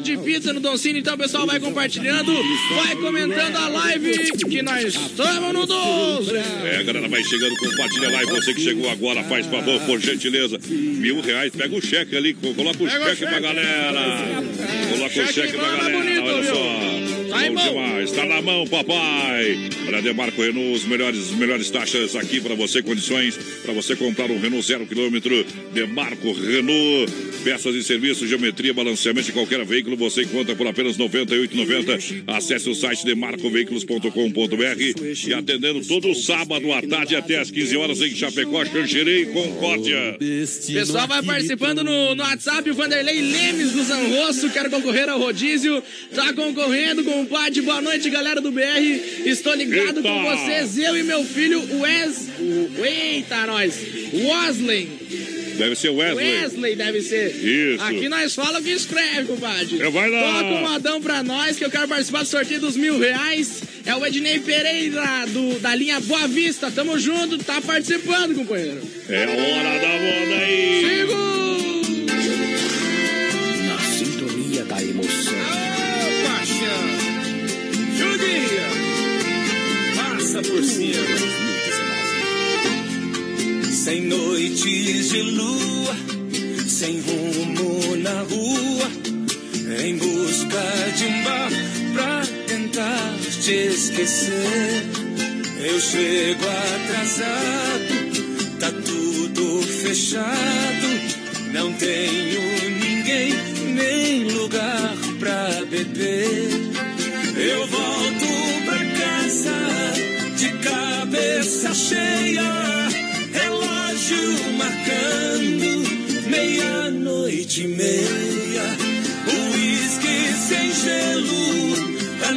Rodízio de pizza no Doncini. Então, o pessoal vai compartilhando, vai comentando a live que nós estamos no 12.
É, a galera vai chegando, compartilha lá. E você que chegou agora, faz favor, por gentileza. Mil reais, pega o cheque ali, coloca o
o
cheque pra
cheque.
galera. Coloca o
Cheque
cheque pra galera. Olha só.
Tá
Bom demais, tá na mão, papai. Olha, Demarco Renault, os melhores, melhores taxas aqui pra você, condições pra você comprar um Renault zero quilômetro. Demarco Renault, peças e serviços, geometria, balanceamento de qualquer veículo, você encontra por apenas R$ 98,90. Acesse o site demarcoveículos.com.br e atendendo todo sábado à tarde até às 15 horas em Chapecó, Xanxerê e Concórdia.
Pessoal vai participando no, no WhatsApp, o Vanderlei Lemes do Zanrosso, quero concorrer ao rodízio. Tá concorrendo com o Pad. Boa noite, galera do BR. Estou ligado
Eita.
com vocês, eu e meu filho Wes. o- Eita, nós! Wesley.
Deve ser Wesley.
Wesley deve ser.
Isso.
Aqui nós fala o que escreve, compadre.
É, vai lá.
Toca um modão pra nós que eu quero participar do sorteio dos mil reais. É o Ednei Pereira, do, da linha Boa Vista. Tamo junto, tá participando, companheiro.
É hora da moda aí.
Na sintonia da emoção.
Judia!
Passa por cima. Sem noites de lua, sem rumo na rua, em busca de um bar pra tentar te esquecer. Eu chego atrasado, tá tudo fechado, não tenho ninguém nem lugar pra beber. Eu volto pra casa de cabeça cheia, relógio marcando meia-noite e meia. Uísque sem gelo tá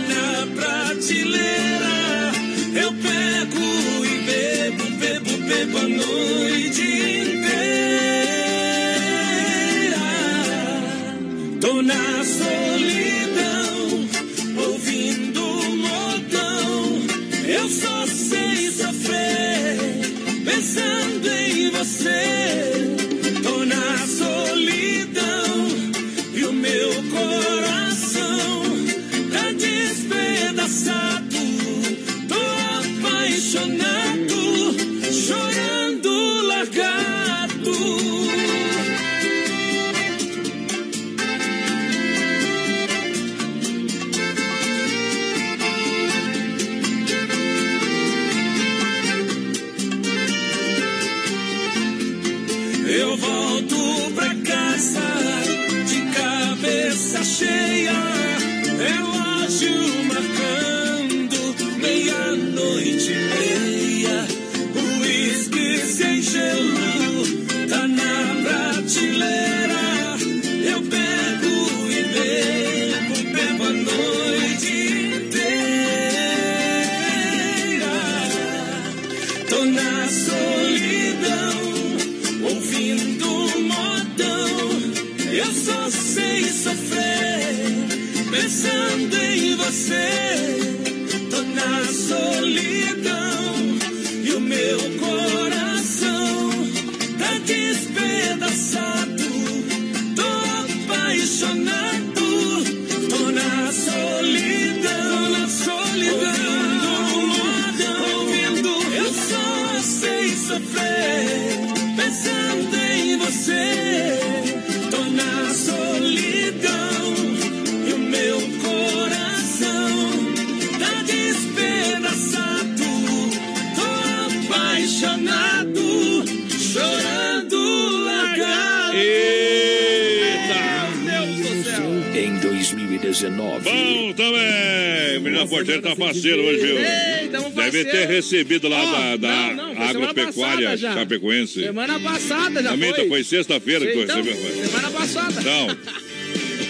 Bom também. Menina Porteira tá parceiro hoje, viu?
Ei, tamo
Deve ter recebido lá
Ó,
da, da
não, não,
agropecuária chapecoense.
Semana passada já
Amita,
foi.
foi sexta-feira que tu
Então,
recebeu.
Semana passada.
Não.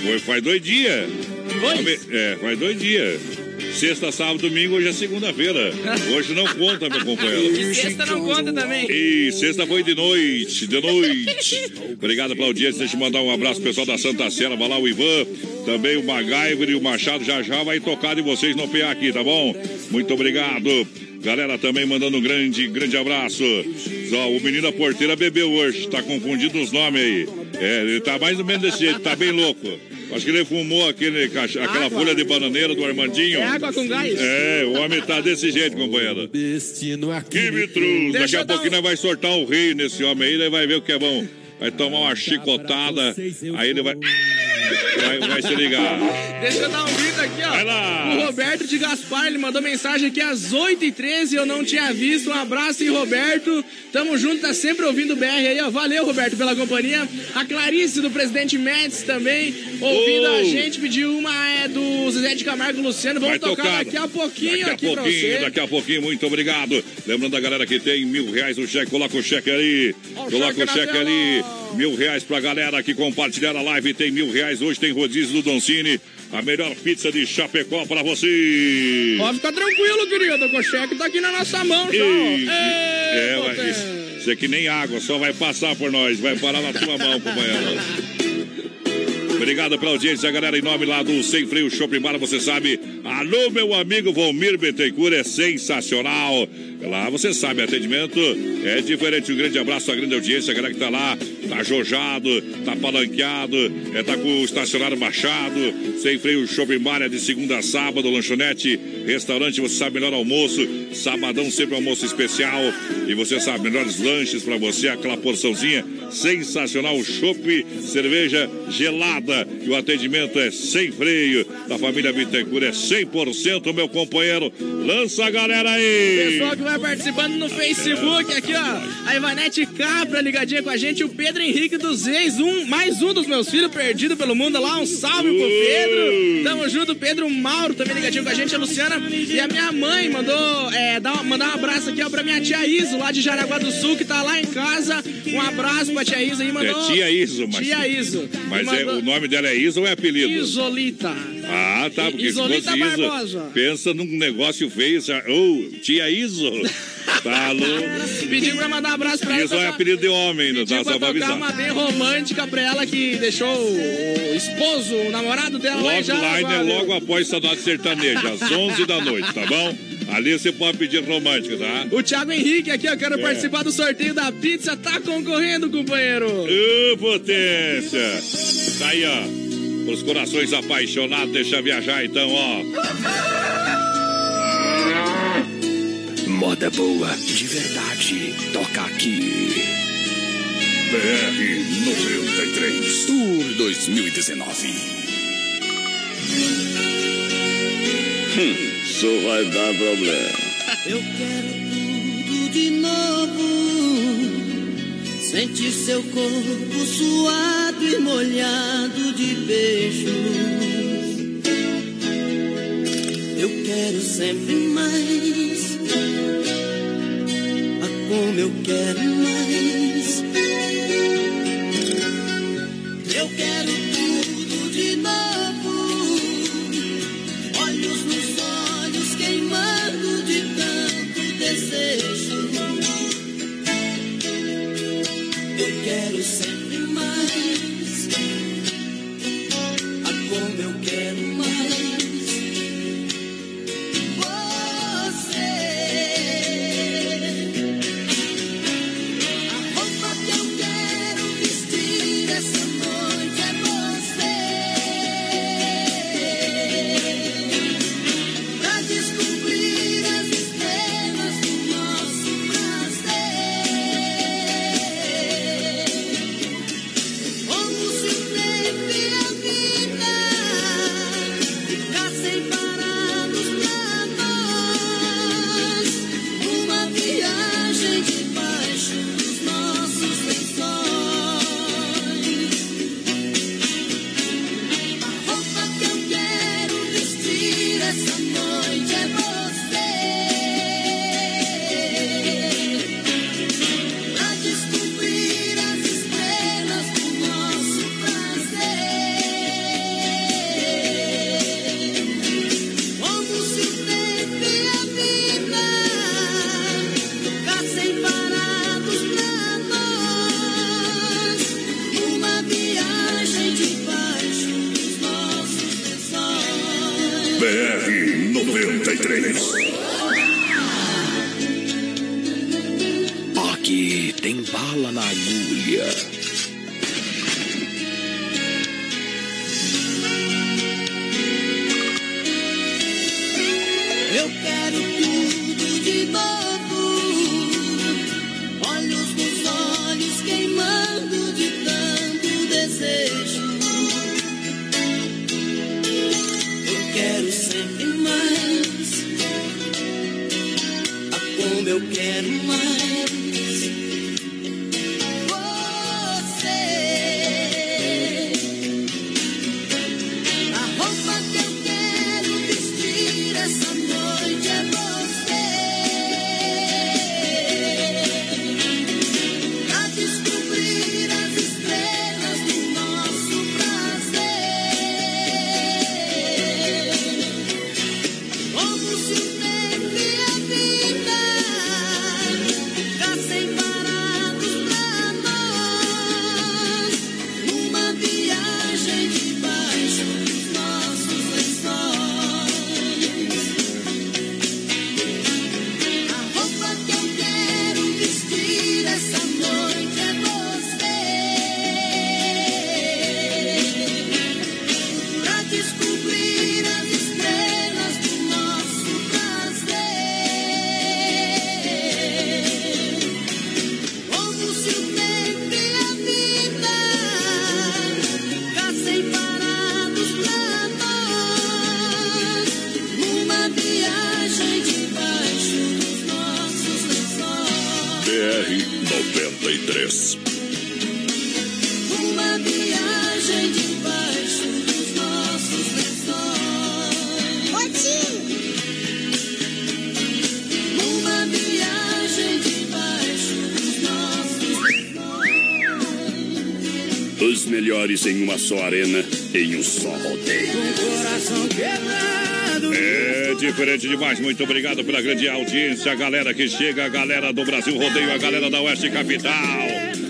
Foi, faz dois dias.
Dois?
É, faz dois dias. Sexta, sábado, domingo, hoje é segunda-feira. Hoje não conta, meu companheiro.
E sexta não conta também.
E sexta foi de noite, de noite. Obrigado pela audiência. Deixa eu mandar um abraço pro pessoal da Santa Cera. Vai lá o Ivan, também o MacGyver e o Machado. Já já vai tocar de vocês no PA aqui, tá bom? Muito obrigado. Galera também mandando um grande, grande abraço. Ó, o menino da porteira bebeu hoje. Tá confundindo os nomes aí. É, ele tá mais ou menos desse jeito, tá bem louco. Acho que ele fumou aquele, caixa- aquela
Água.
folha de bananeira do Armandinho.
É água com gás?
É, o homem tá desse jeito, companheiro.
Destino aqui.
Que me. Daqui a pouquinho nós vai sortar o rei nesse homem aí, ele vai ver o que é bom. Vai tomar uma chicotada, aí ele vai. Vai, vai se ligar.
Deixa eu dar um grito aqui, ó.
Vai lá.
O Roberto de Gaspar, ele mandou mensagem aqui às 8h13, eu não tinha visto. Um abraço aí, Roberto. Tamo junto, tá sempre ouvindo o BR aí, ó. Valeu, Roberto, pela companhia. A Clarice do Presidente Médici também, ouvindo
Oh.
a gente, pediu uma é do Zezé de Camargo e Luciano. Vamos
Vai
tocar daqui a pouquinho
Daqui a
aqui
pouquinho, daqui a pouquinho, muito obrigado. Lembrando a galera que tem mil reais no cheque, coloca o cheque ali.
Ó o
Coloca
cheque
o cheque ali. Mil reais pra galera que compartilhar a live. Tem mil reais. Hoje tem rodízio do Doncini. A melhor pizza de Chapecó pra você.
Pode ficar tranquilo, querido, que o cheque tá aqui na nossa mão, só.
Ei, É, vai,
potência.
isso, isso é que nem água, só vai passar por nós, vai parar na tua mão, companheiro. Obrigado pela audiência, galera. Em nome lá do Sem Freio Shopping Bar, você sabe. Alô, meu amigo Valmir Betecur, é sensacional. Lá, você sabe, atendimento é diferente. Um grande abraço à grande audiência, a galera que tá lá, tá jojado, tá palanqueado, é, tá com o estacionário baixado. Sem Freio Shopping é de segunda a sábado, lanchonete, restaurante, você sabe, melhor almoço. Sabadão sempre almoço especial. E você sabe, melhores lanches pra você, aquela porçãozinha sensacional. Chopp, cerveja gelada. E o atendimento é sem freio. Da família Bittencourt é 100%, meu companheiro. Lança a galera aí!
Pessoal que vai participando no Facebook, aqui ó, a Ivanete Capra ligadinha com a gente, o Pedro Henrique dos Reis, um, mais um dos meus filhos perdido pelo mundo lá, um salve pro Pedro, tamo junto, Pedro Mauro também ligadinho com a gente, a Luciana e a minha mãe mandou, é, dar, mandar um abraço aqui ó pra minha tia Iso, lá de Jaraguá do Sul, que tá lá em casa, um abraço pra tia Iso aí, mandou...
É tia Iso, mas.
Tia Iso.
Mas é,
mandou-
o nome dela é Iso ou é apelido?
Isolita.
Ah, tá, porque se
Isolita
fosse Iso,
Barbosa.
pensa num negócio feio. já- Ô, tia Iso. Tá louco.
Pediu pra mandar um abraço pra ela.
Iso é apelido de homem, não tá? Só
pra
pra avisar.
uma bem romântica pra ela que deixou o esposo, o namorado dela lá em Jaraguá, viu?
Logo após Saudade Sertaneja, às 11 da noite, tá bom? Ali você pode pedir romântico, tá?
O Thiago Henrique aqui, eu quero
É.
participar do sorteio da pizza. Tá concorrendo, companheiro.
Ô, potência! Tá aí, ó. Os corações apaixonados, deixa viajar então, ó.
Moda boa, de verdade. Toca aqui.
BR 93 Tour 2019.
Hum, Isso vai dar problema.
Eu quero tudo de novo. Sentir seu corpo suado e molhado de beijos. Eu quero sempre mais. Ah, como eu quero mais. Eu quero
em uma só arena, em um só rodeio.
É diferente demais. Muito obrigado pela grande audiência, a galera que chega, a galera do Brasil Rodeio, a galera da Oeste Capital.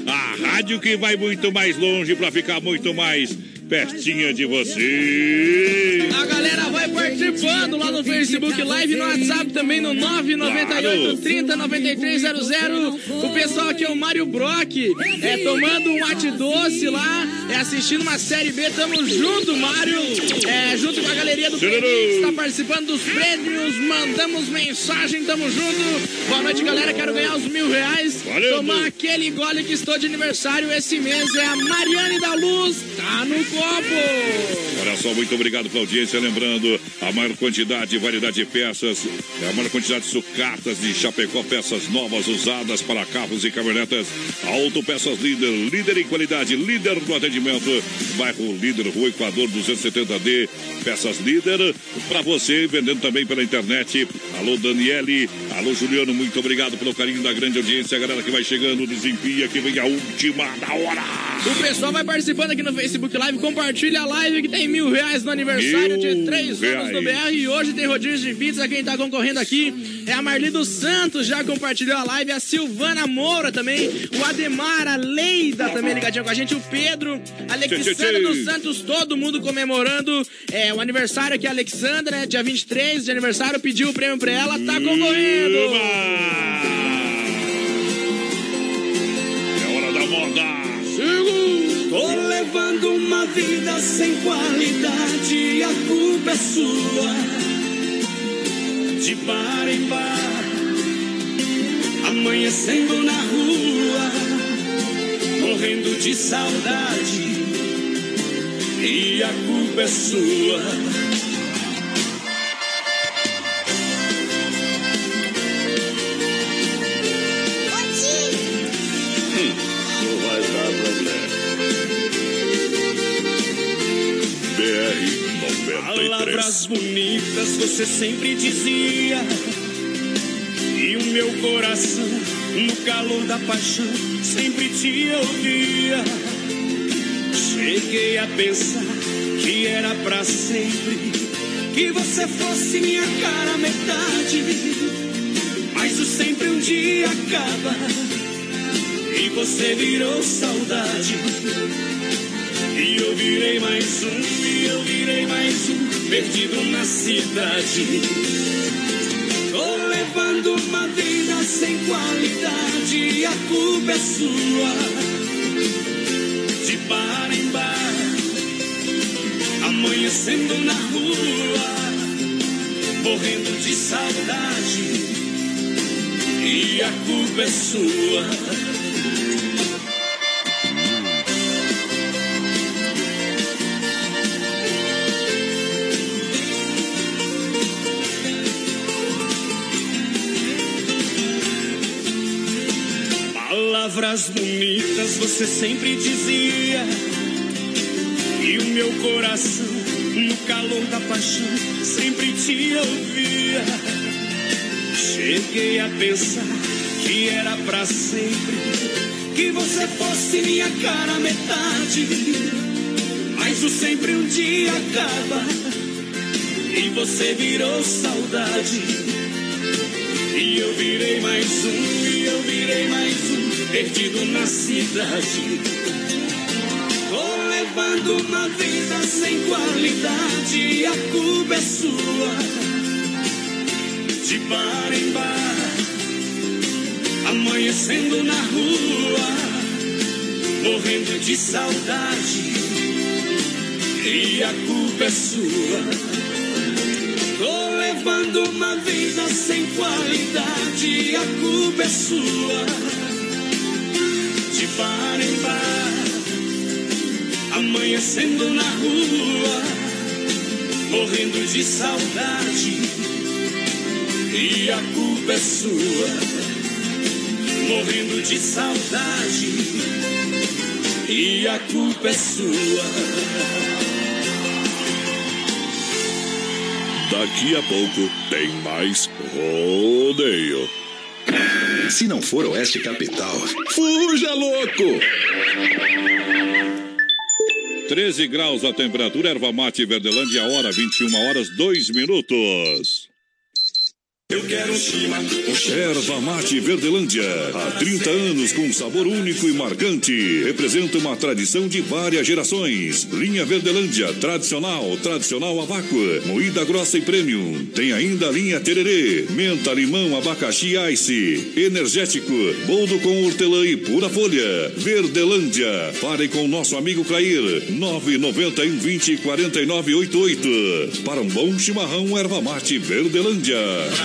A rádio que vai muito mais longe para ficar muito mais pertinha de você.
A galera vai participando lá no Facebook Live, no WhatsApp também no 998 30 9300. O pessoal aqui é o Mário Brock, é tomando um mate doce lá, é assistindo uma série B. Tamo junto, Mário. É, junto com a galeria do. Prêmio, está participando dos prêmios. Mandamos mensagem, tamo junto. Boa noite, galera. Quero ganhar os mil reais.
Valeu,
Tomar aquele gole que estou de aniversário esse mês. É a Mariane da Luz. Tá no copo.
Olha só, muito obrigado pela audiência. Lembrando, a maior quantidade e variedade de peças, a maior quantidade de sucatas de Chapecó, peças novas usadas para carros e caminhonetas. Auto Peças Líder, líder em qualidade, líder no atendimento. Bairro Líder, Rua Equador 270D. Peças Líder para você, vendendo também pela internet. Alô, Daniele. Alô, Juliano, muito obrigado pelo carinho da grande audiência. A galera que vai chegando, desempia, que vem a última da hora.
O pessoal vai participando aqui no Facebook Live, compartilha a live que tem mil reais no aniversário
Mil
de três anos do
reais.
BR. E hoje tem rodízio de pizza. Quem tá concorrendo aqui é a Marli dos Santos, já compartilhou a live. A Silvana Moura também, o Ademar, a Leida também ligadinha com a gente, o Pedro, Alexandra dos Santos, todo mundo comemorando é, o aniversário aqui, a Alexandra, né, dia 23 de aniversário, pediu o prêmio pra ela, tá concorrendo.
É hora da moda.
Tô levando uma vida sem qualidade e a culpa é sua. De bar em bar, amanhecendo na rua, morrendo de saudade e a culpa é sua. Palavras bonitas você sempre dizia. E o meu coração, no calor da paixão, sempre te ouvia. Cheguei a pensar que era pra sempre. Que você fosse minha cara metade. Mas o sempre um dia acaba. E você virou saudade. E eu virei mais um, e eu virei mais um. Perdido na cidade. Tô levando uma vida sem qualidade a culpa é sua. De bar em bar, amanhecendo na rua, morrendo de saudade e a culpa é sua. Palavras bonitas você sempre dizia. E o meu coração, no calor da paixão, sempre te ouvia. Cheguei a pensar que era pra sempre. Que você fosse minha cara metade. Mas o sempre um dia acaba. E você virou saudade. E eu virei mais um, e eu virei mais perdido na cidade. Tô levando uma vida sem qualidade, a culpa é sua. De bar em bar, amanhecendo na rua, morrendo de saudade, e a culpa é sua. Tô levando uma vida sem qualidade, a culpa é sua. Em amanhecendo na rua, morrendo de saudade, e a culpa é sua. Morrendo de saudade, e a culpa é sua.
Daqui a pouco tem mais rodeio.
Se não for Oeste Capital,
Fuja, louco! 13 graus a temperatura, erva mate Verdelândia, hora 21 horas 2 minutos.
Eu quero um chima.
Erva Mate Verdelândia. Há 30 anos com um sabor único e marcante. Representa uma tradição de várias gerações. Linha Verdelândia, tradicional, tradicional a vácuo, moída grossa e premium. Tem ainda a linha Tererê, menta, limão, abacaxi ice, energético, boldo com hortelã e pura folha. Verdelândia. Fale com o nosso amigo Clair, 991 20 49 88. Para um bom chimarrão, Erva Mate Verdelândia.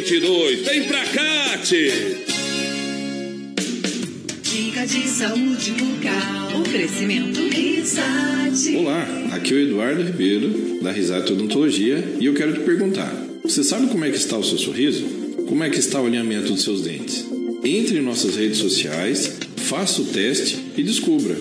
2822. Vem pra cá, tchê.
Dica de saúde bucal. Oferecimento Risate.
Olá, aqui é o Eduardo Ribeiro, da Risate Odontologia, e eu quero te perguntar: você sabe como é que está o seu sorriso? Como é que está o alinhamento dos seus dentes? Entre em nossas redes sociais, faça o teste e descubra.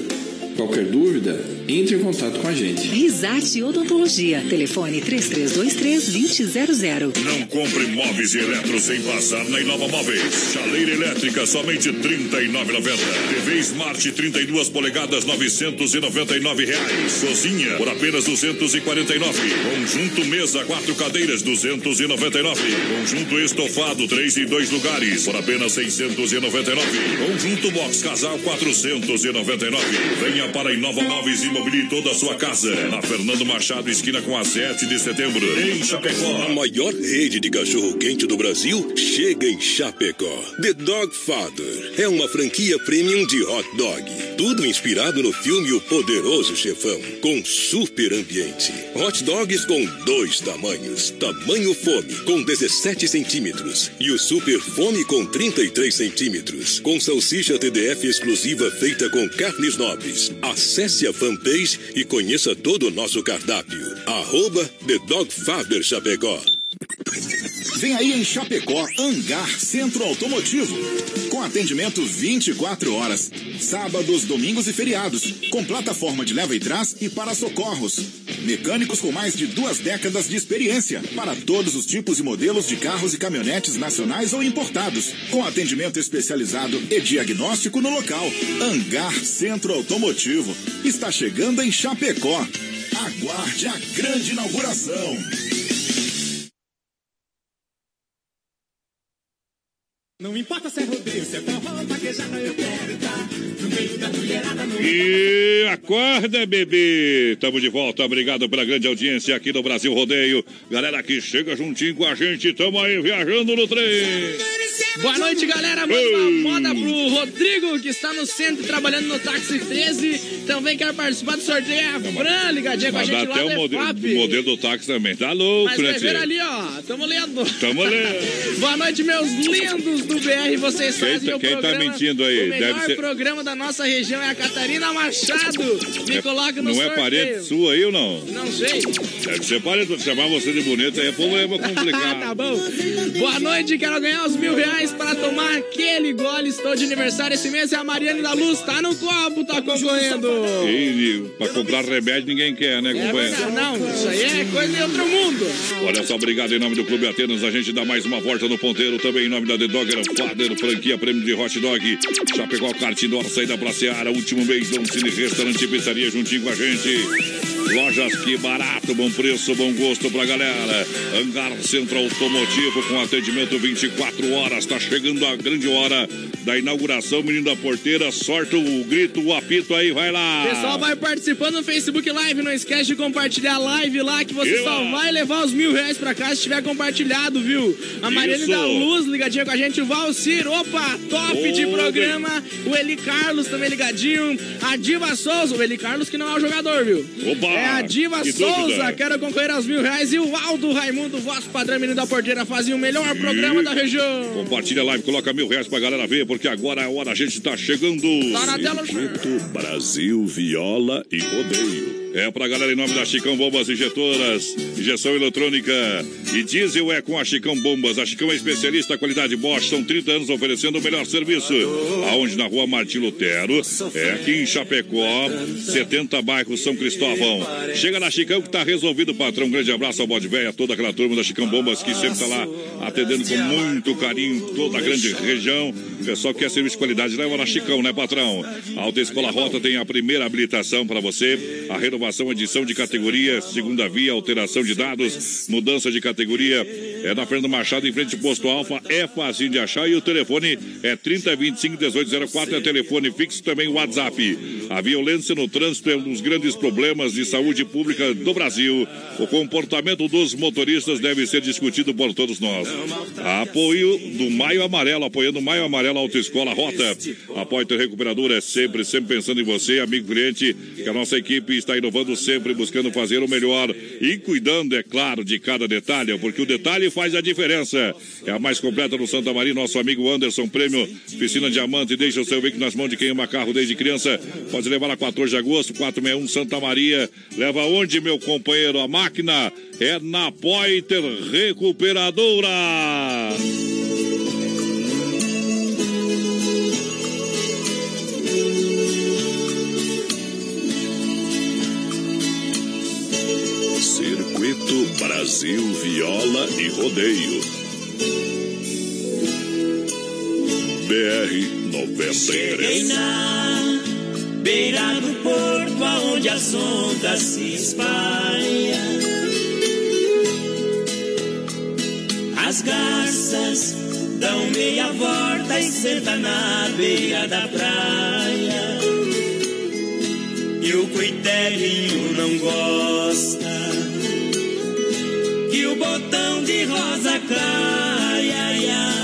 Qualquer dúvida, entre em contato com a gente.
Risate Odontologia. Telefone 3323-2000.
Não compre móveis e eletros sem passar na Inova Móveis. Chaleira elétrica somente R$ 39,90. TV Smart 32 polegadas 999 reais. Cozinha por apenas 249. Conjunto mesa quatro cadeiras 299. Conjunto estofado 3 e 2 lugares por apenas 699. Conjunto box casal 499. Venha para Inova Móveis e mobile toda a sua casa. Na Fernando Machado esquina com a 7 de setembro em Chapecó. A maior rede de cachorro quente do Brasil chega em Chapecó. The Dog Father é uma franquia premium de hot dog. Tudo inspirado no filme O Poderoso Chefão, com super ambiente. Hot dogs com dois tamanhos. Tamanho fome, com 17 centímetros. E o super fome com 33 centímetros. Com salsicha TDF exclusiva feita com carnes nobres. Acesse a fanpage e conheça todo o nosso cardápio. Arroba The Dog Father Chapecó.
Vem aí em Chapecó, Hangar Centro Automotivo. Com atendimento 24 horas. Sábados, domingos e feriados. Com plataforma de leva e trás e para socorros. Mecânicos com mais de duas décadas de experiência para todos os tipos e modelos de carros e caminhonetes nacionais ou importados, com atendimento especializado e diagnóstico no local. Hangar Centro Automotivo está chegando em Chapecó. Aguarde a grande inauguração.
Não importa se é rodeio, se é forró, vaquejada, eu quero estar no meio da mulherada. No...
E acorda, bebê! Estamos de volta. Obrigado pela grande audiência aqui no Brasil Rodeio. Galera que chega juntinho com a gente, estamos aí viajando no trem.
Boa noite, galera. Manda uma moda pro Rodrigo, que está no centro trabalhando no táxi 13. Também quer participar do sorteio. É a Fran, ligadinha com a gente lá
até o modelo, modelo do táxi também. Tá louco,
Mas
né,
vai ver
tia?
ali, ó. Tamo lendo.
Tamo lendo.
Boa noite, meus lindos do BR. Vocês
Quem
fazem
tá-
o
quem tá
programa.
mentindo aí?
O melhor
Deve ser-
programa da nossa região é a Catarina Machado. Me coloca no
Não é
sorteio.
parente sua aí ou não?
Não sei.
Deve ser parente. Chamar você de bonita aí é problema complicado.
tá bom. Boa noite, quero ganhar os mil reais para tomar aquele gole. Estou de aniversário esse mês e a Mariane da Luz tá no copo, tá concorrendo.
E pra comprar remédio ninguém quer, né,
É
companheiro?
não, isso aí é coisa de outro mundo.
Olha só, obrigado em nome do Clube Atenas. A gente dá mais uma volta no ponteiro. Também em nome da The Dogger Father, franquia prêmio de hot dog. Chapecó, Kart Indoor, saída pra Seara. Último mês, Dom Cine Restaurante e Pizzaria juntinho com a gente. Lojas que barato, bom preço, bom gosto pra galera. Hangar Centro Automotivo com atendimento 24 horas. Tá chegando a grande hora da inauguração. Menino da porteira, sorte o grito, o apito aí, vai lá.
Pessoal, vai participando no Facebook Live. Não esquece de compartilhar a live lá, que você
E
só
lá.
vai levar os mil reais pra casa se tiver compartilhado, viu? A Mariane
Isso.
da Luz ligadinha com a gente. O Valcir, opa, top de
Ô,
programa. O Eli Carlos também ligadinho. A Diva Souza, o Eli Carlos que não é o jogador, viu?
Opa,
É a Diva
que
Souza,
dúvida.
quero concorrer aos mil reais. E o Aldo Raimundo, vosso padrão menino da porteira, fazia o melhor programa da região.
Compartilha a live, coloca mil reais pra galera ver, porque agora é a hora, a gente tá chegando.
Tá na tela,
Circuito Brasil, viola e rodeio. É pra galera em nome da Chicão Bombas Injetoras, injeção eletrônica e diesel é com a Chicão Bombas. A Chicão é especialista, qualidade Bosch, são 30 anos oferecendo o melhor serviço. Aonde na rua Martim Lutero, é aqui em Chapecó, 70 bairros São Cristóvão. Chega na Chicão que tá resolvido, patrão. Um grande abraço ao Bode Véia, toda aquela turma da Chicão Bombas que sempre tá lá atendendo com muito carinho toda a grande região. O pessoal que quer serviço de qualidade, leva na Chicão, né, patrão? A Alta Escola Rota tem a primeira habilitação para você. A renovação, edição de categoria, segunda via, alteração de dados, mudança de categoria. É na Fernando Machado, em frente ao posto Alfa. É fácil de achar e o telefone é 3025 1804. É telefone fixo, também o WhatsApp. A violência no trânsito é um dos grandes problemas de saúde pública do Brasil. O comportamento dos motoristas deve ser discutido por todos nós. Apoio do Maio Amarelo, apoiando o Maio Amarelo Autoescola Rota. Apoio ter recuperador é sempre, sempre pensando em você, amigo cliente, que a nossa equipe está inovando sempre, buscando fazer o melhor e cuidando, é claro, de cada detalhe, porque o detalhe faz a diferença. É a mais completa no Santa Maria, nosso amigo Anderson Prêmio, Piscina Diamante, deixa o seu veículo nas mãos de quem ama carro desde criança. Pode levar a 14 de agosto, 461 Santa Maria. Leva onde, meu companheiro? A máquina é na Poiter Recuperadora.
Circuito Brasil Viola e Rodeio. BR
Cheguei
93.
na beira do porto aonde as ondas se espalham. As garças dão meia volta e senta na beira da praia. E o coitelinho não gosta que o botão de rosa caia. ai, ai.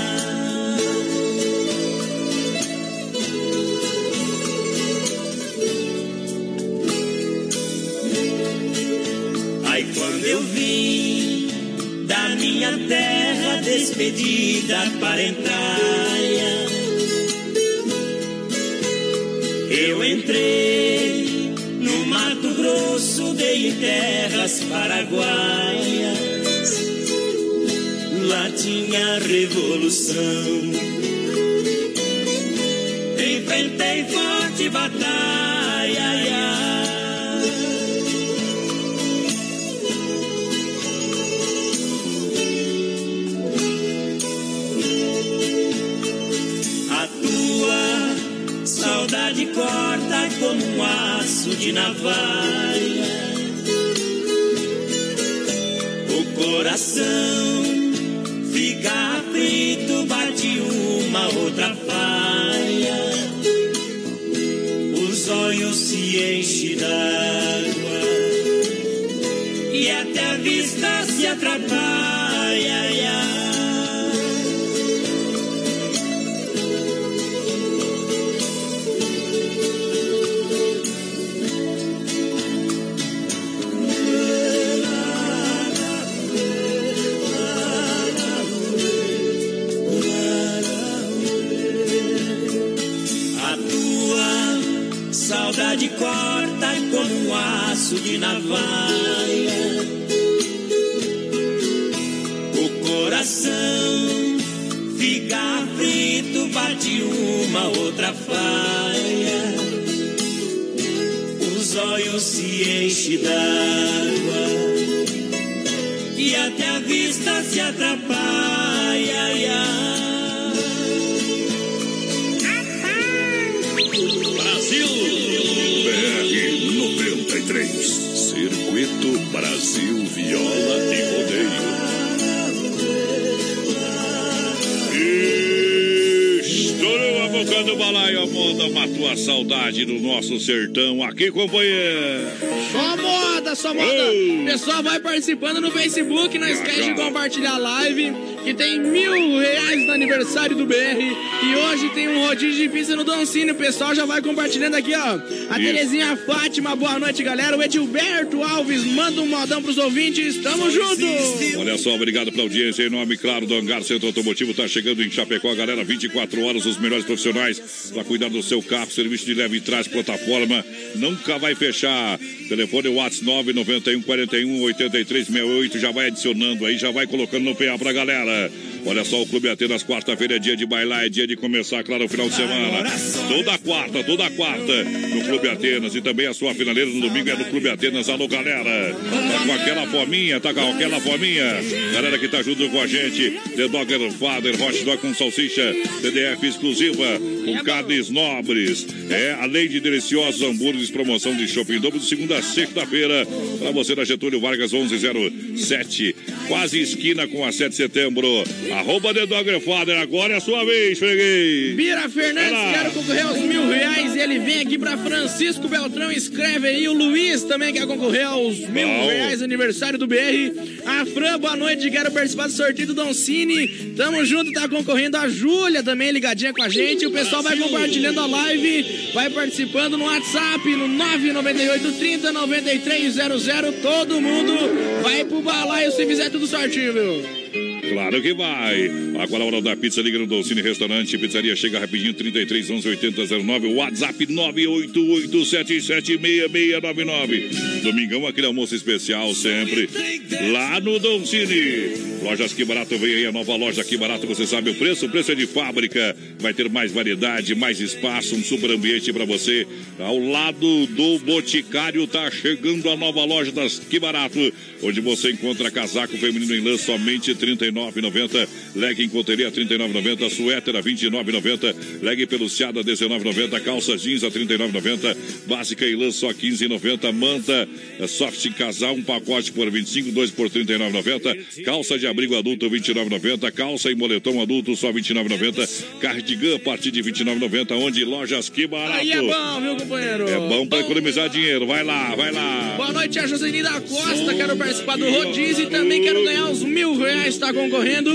Aí quando eu vim da minha terra despedida parentalha, eu entrei Grosso dei terras paraguaias. Lá tinha revolução. Enfrentei forte batalha. A tua saudade corre de navalha. O coração fica aflito, bate uma outra falha. Os olhos se enchem d'água e até a vista se atrapalha. Um aço de navalha. O coração fica aflito, bate uma outra falha. Os olhos se enchem d'água e até a vista se atrapalha.
Circuito Brasil Viola e Rodeio. Estourou a boca do balaio, a moda matou a saudade do nosso sertão. Aqui, companheiro.
Só moda, só moda. Pessoal, vai participando no Facebook, não esquece de compartilhar a live, que tem mil reais no aniversário do BR. E hoje tem um rodízio de pizza no Doncini. O pessoal já vai compartilhando aqui, ó. A
Isso.
Terezinha Fátima, boa noite, galera. O Edilberto Alves, manda um modão pros ouvintes. Tamo junto.
Olha só, obrigado pela audiência. Em nome, claro, do Hangar Centro Automotivo, tá chegando em Chapecó, galera. 24 horas, os melhores profissionais para cuidar do seu carro. Serviço de leve e trás, plataforma. Nunca vai fechar. Telefone WhatsApp 991 41 83 68. Já vai adicionando aí, já vai colocando no PA pra galera. fire. Olha só, o Clube Atenas, quarta-feira é dia de bailar, é dia de começar, claro, o final de semana. Toda quarta, toda quarta, no Clube Atenas. E também a sua finaleira no domingo é no Clube Atenas. Alô, galera. Tá com aquela fominha, tá com aquela fominha. Galera que tá junto com a gente. The Dogger Father, Hot Dog com salsicha, TDF exclusiva, com carnes nobres. É, além de deliciosos hambúrgueres, promoção de shopping dobro de segunda a sexta-feira. Pra você na Getúlio Vargas 1107. Quase esquina com a 7 de setembro. Arroba The Dogger Father, agora é a sua vez, freguês.
Bira Fernandes, quero concorrer aos mil reais. E ele vem aqui pra Francisco Beltrão, escreve aí. O Luiz também quer concorrer aos mil
Bom.
reais, aniversário do BR. A Fran, boa noite, quero participar do sorteio do Don Cine. Tamo junto, tá concorrendo. A Júlia também ligadinha com a gente. O pessoal vai compartilhando a live, vai participando no WhatsApp, no 998 30 9300. Todo mundo vai pro balaio se fizer tudo certinho, viu?
Claro que vai. Agora a hora da pizza, liga no Dolcine Restaurante. Pizzaria chega rapidinho, 33 11 80 09. WhatsApp 988776699. Domingão, aquele almoço especial sempre. Lá no Dolcine. Lojas Que Barato vem aí, a nova loja Que Barato. Você sabe o preço? O preço é de fábrica. Vai ter mais variedade, mais espaço, um super ambiente para você. Ao lado do Boticário tá chegando a nova loja das Que Barato. Onde você encontra casaco feminino em lã somente R$ 39,90. Leg em coteria R$ 39,90. Suéter a R$ 29,90. Leg peluciada R$ 19,90. Calça jeans a R$ 39,90. Básica em lã só R$ 15,90. Manta eh, soft casal, um pacote por 25, dois por R$ 39,90. Calça de abrigo adulto R$ 29,90. Calça e moletom adulto só R$ 29,90. Cardigan a partir de R$ 29,90. Onde lojas que barato.
Aí é bom, viu, companheiro?
É bom para economizar dinheiro. Vai lá, vai lá.
Boa noite, a Joseli da Costa. Quero participar do rodízio e também quero ganhar os mil reais. Tá concorrendo.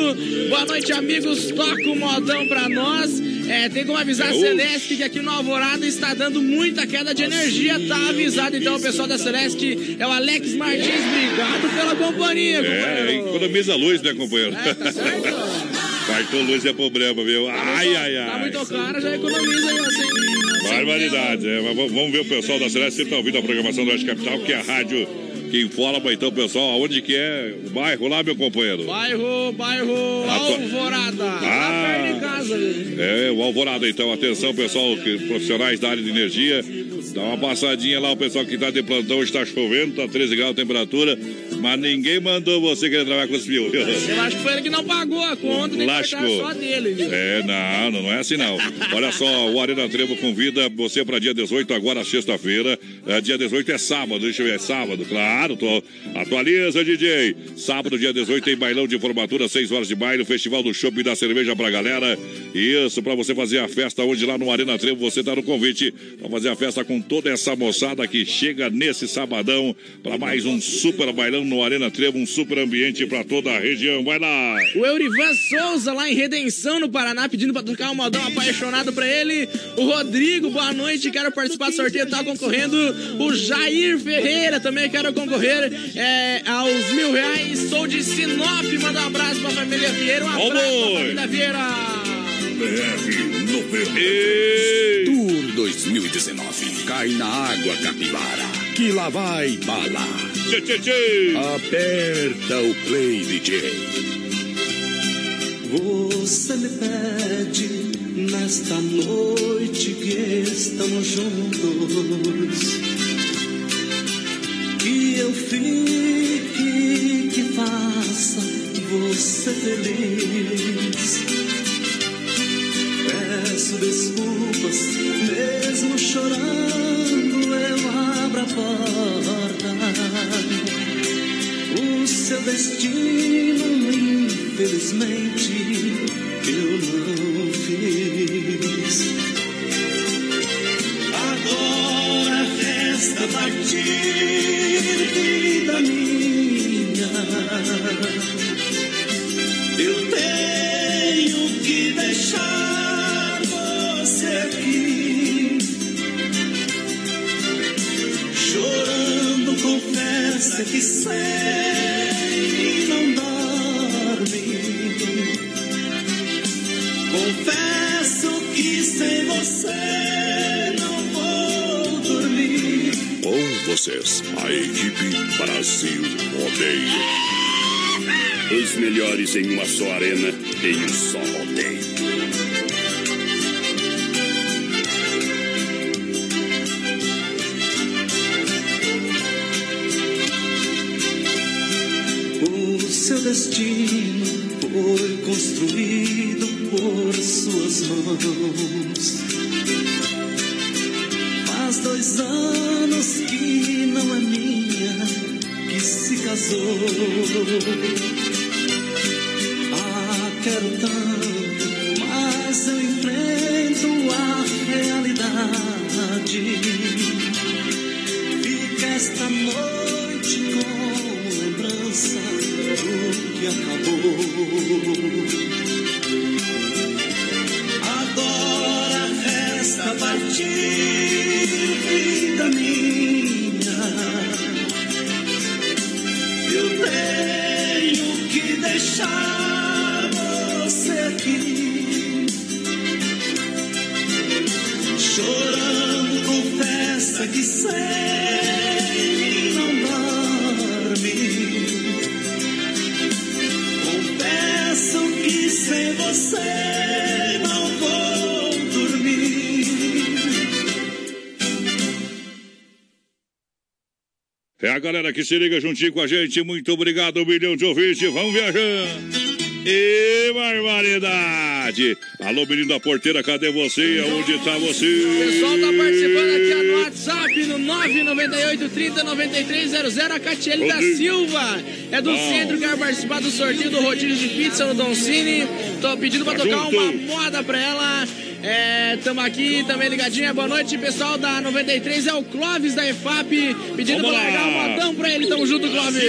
Boa noite, amigos. Toca o modão pra nós. É, tem como avisar a
É,
Celeste que aqui no Alvorada está dando muita queda de energia. Tá avisado então o pessoal da Celeste. É o Alex Martins. Obrigado pela companhia,
É,
companheiro.
economiza luz, né, companheiro?
É, tá certo.
Cartão luz é problema, viu? Ai, ai,
Tá
ai.
muito caro, já economiza aí, assim.
Barbaridade. É, vamos ver o pessoal da Celeste que está ouvindo a programação da Oeste Capital, que é a rádio que informa. Então, pessoal, aonde que é o bairro lá, meu companheiro?
Bairro, bairro Alvorada. Lá
Ah.
perto de casa?
É, o Alvorada, então. Atenção, pessoal, que, profissionais da área de energia. Dá uma passadinha lá, o pessoal que está de plantão está chovendo, está 13 graus a temperatura. Mas ninguém mandou você querer trabalhar com os fios.
Eu acho que foi ele que não pagou a conta, nem só dele, viu?
É, não, não é assim não. Olha só, o Arena Trevo convida você para dia 18, agora sexta-feira. É, dia 18 é sábado, deixa eu ver, é sábado, claro. Tô, atualiza, DJ. Sábado, dia 18, tem bailão de formatura, 6 horas de baile, Festival do Shopping da Cerveja pra galera. Isso, pra você fazer a festa hoje lá no Arena Trevo, você tá no convite pra fazer a festa com toda essa moçada que chega nesse sabadão para mais um super bailão no Arena Trevo, um super ambiente pra toda a região. Vai lá!
O Eurivan Souza, lá em Redenção, no Paraná, pedindo pra tocar um modão apaixonado pra ele. O Rodrigo, boa noite, quero participar do sorteio, tá concorrendo. O Jair Ferreira, também quero concorrer é, aos mil reais. Sou de Sinop, manda um abraço pra família Vieira, um abraço pra família Vieira.
Tour 2019. Cai na água, capivara. Que lá vai bala.
Tchê, tchê, tchê.
Aperta o play, DJ.
Você me pede nesta noite que estamos juntos que eu fique, que faça você feliz. Peço desculpas, mesmo chorando, eu abro a porta. O seu destino, infelizmente, eu não fiz. Resta partir, vida minha. Eu tenho que deixar você aqui. Chorando, confessa que sei não dorme. Confesso
A equipe Brasil Rodeio.
Os melhores em uma só arena, em um só rodeio.
Seu destino foi construído por suas mãos.
Galera que se liga juntinho com a gente. Muito obrigado, um milhão de ouvintes. Vamos viajando. E barbaridade! Alô, menino da porteira, cadê você? Onde tá
O
você?
pessoal tá participando aqui no WhatsApp no 998 30 9300. A Catiele da. Silva é do
Bom.
centro, quer participar do sorteio do rodízio de pizza no Don Cine. Tô pedindo pra
Tá
tocar
junto.
uma moda pra ela. É, tamo aqui também ligadinha. Boa noite, pessoal da 93. É o Clóvis da EFAP pedindo pra largar um modão pra ele. Tamo junto, Clóvis.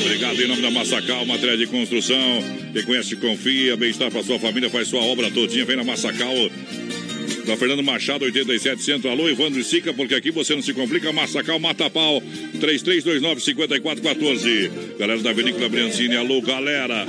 Obrigado em nome da Massacal, matéria de construção. Quem conhece, confia. Bem-estar para sua família, faz sua obra todinha. Vem na Massacal. Da Fernando Machado, 87 Centro. Alô, Evandro e Sica, porque aqui você não se complica. Massacal, Mata Pau, 3329-5414. Galera da Vinícola Briancini, alô, galera.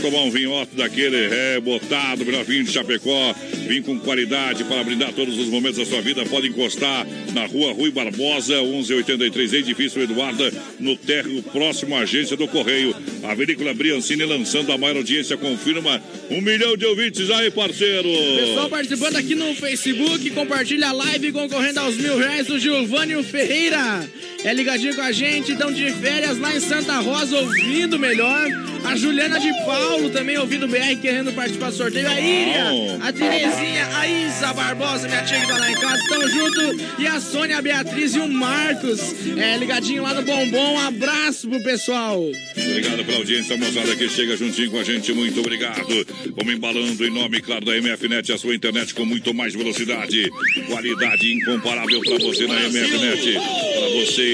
Tomar um vinho ótimo daquele, é, botado, melhor vinho de Chapecó, vinho com qualidade para brindar todos os momentos da sua vida, pode encostar na rua Rui Barbosa, 1183, edifício Eduarda, no térreo próximo à agência do Correio. A Vinícola Briancini lançando a maior audiência, confirma um milhão de ouvintes aí, parceiro.
Pessoal participando aqui no Facebook, compartilha a live concorrendo aos mil reais do Giovanni Ferreira. É ligadinho com a gente, estão de férias lá em Santa Rosa, ouvindo melhor. A Juliana de Paulo também ouvindo o BR, querendo participar do sorteio. A Ilha, a Terezinha, a Isa Barbosa, minha tia que tá lá em casa, estão junto. E a Sônia, a Beatriz e o Marcos, é, ligadinho lá no Bombom. Um abraço pro pessoal.
Obrigado pela audiência, moçada que chega juntinho com a gente. Muito obrigado. Vamos embalando em nome, claro, da MFNet, a sua internet com muito mais velocidade. Qualidade incomparável para você na MFNet. Para você,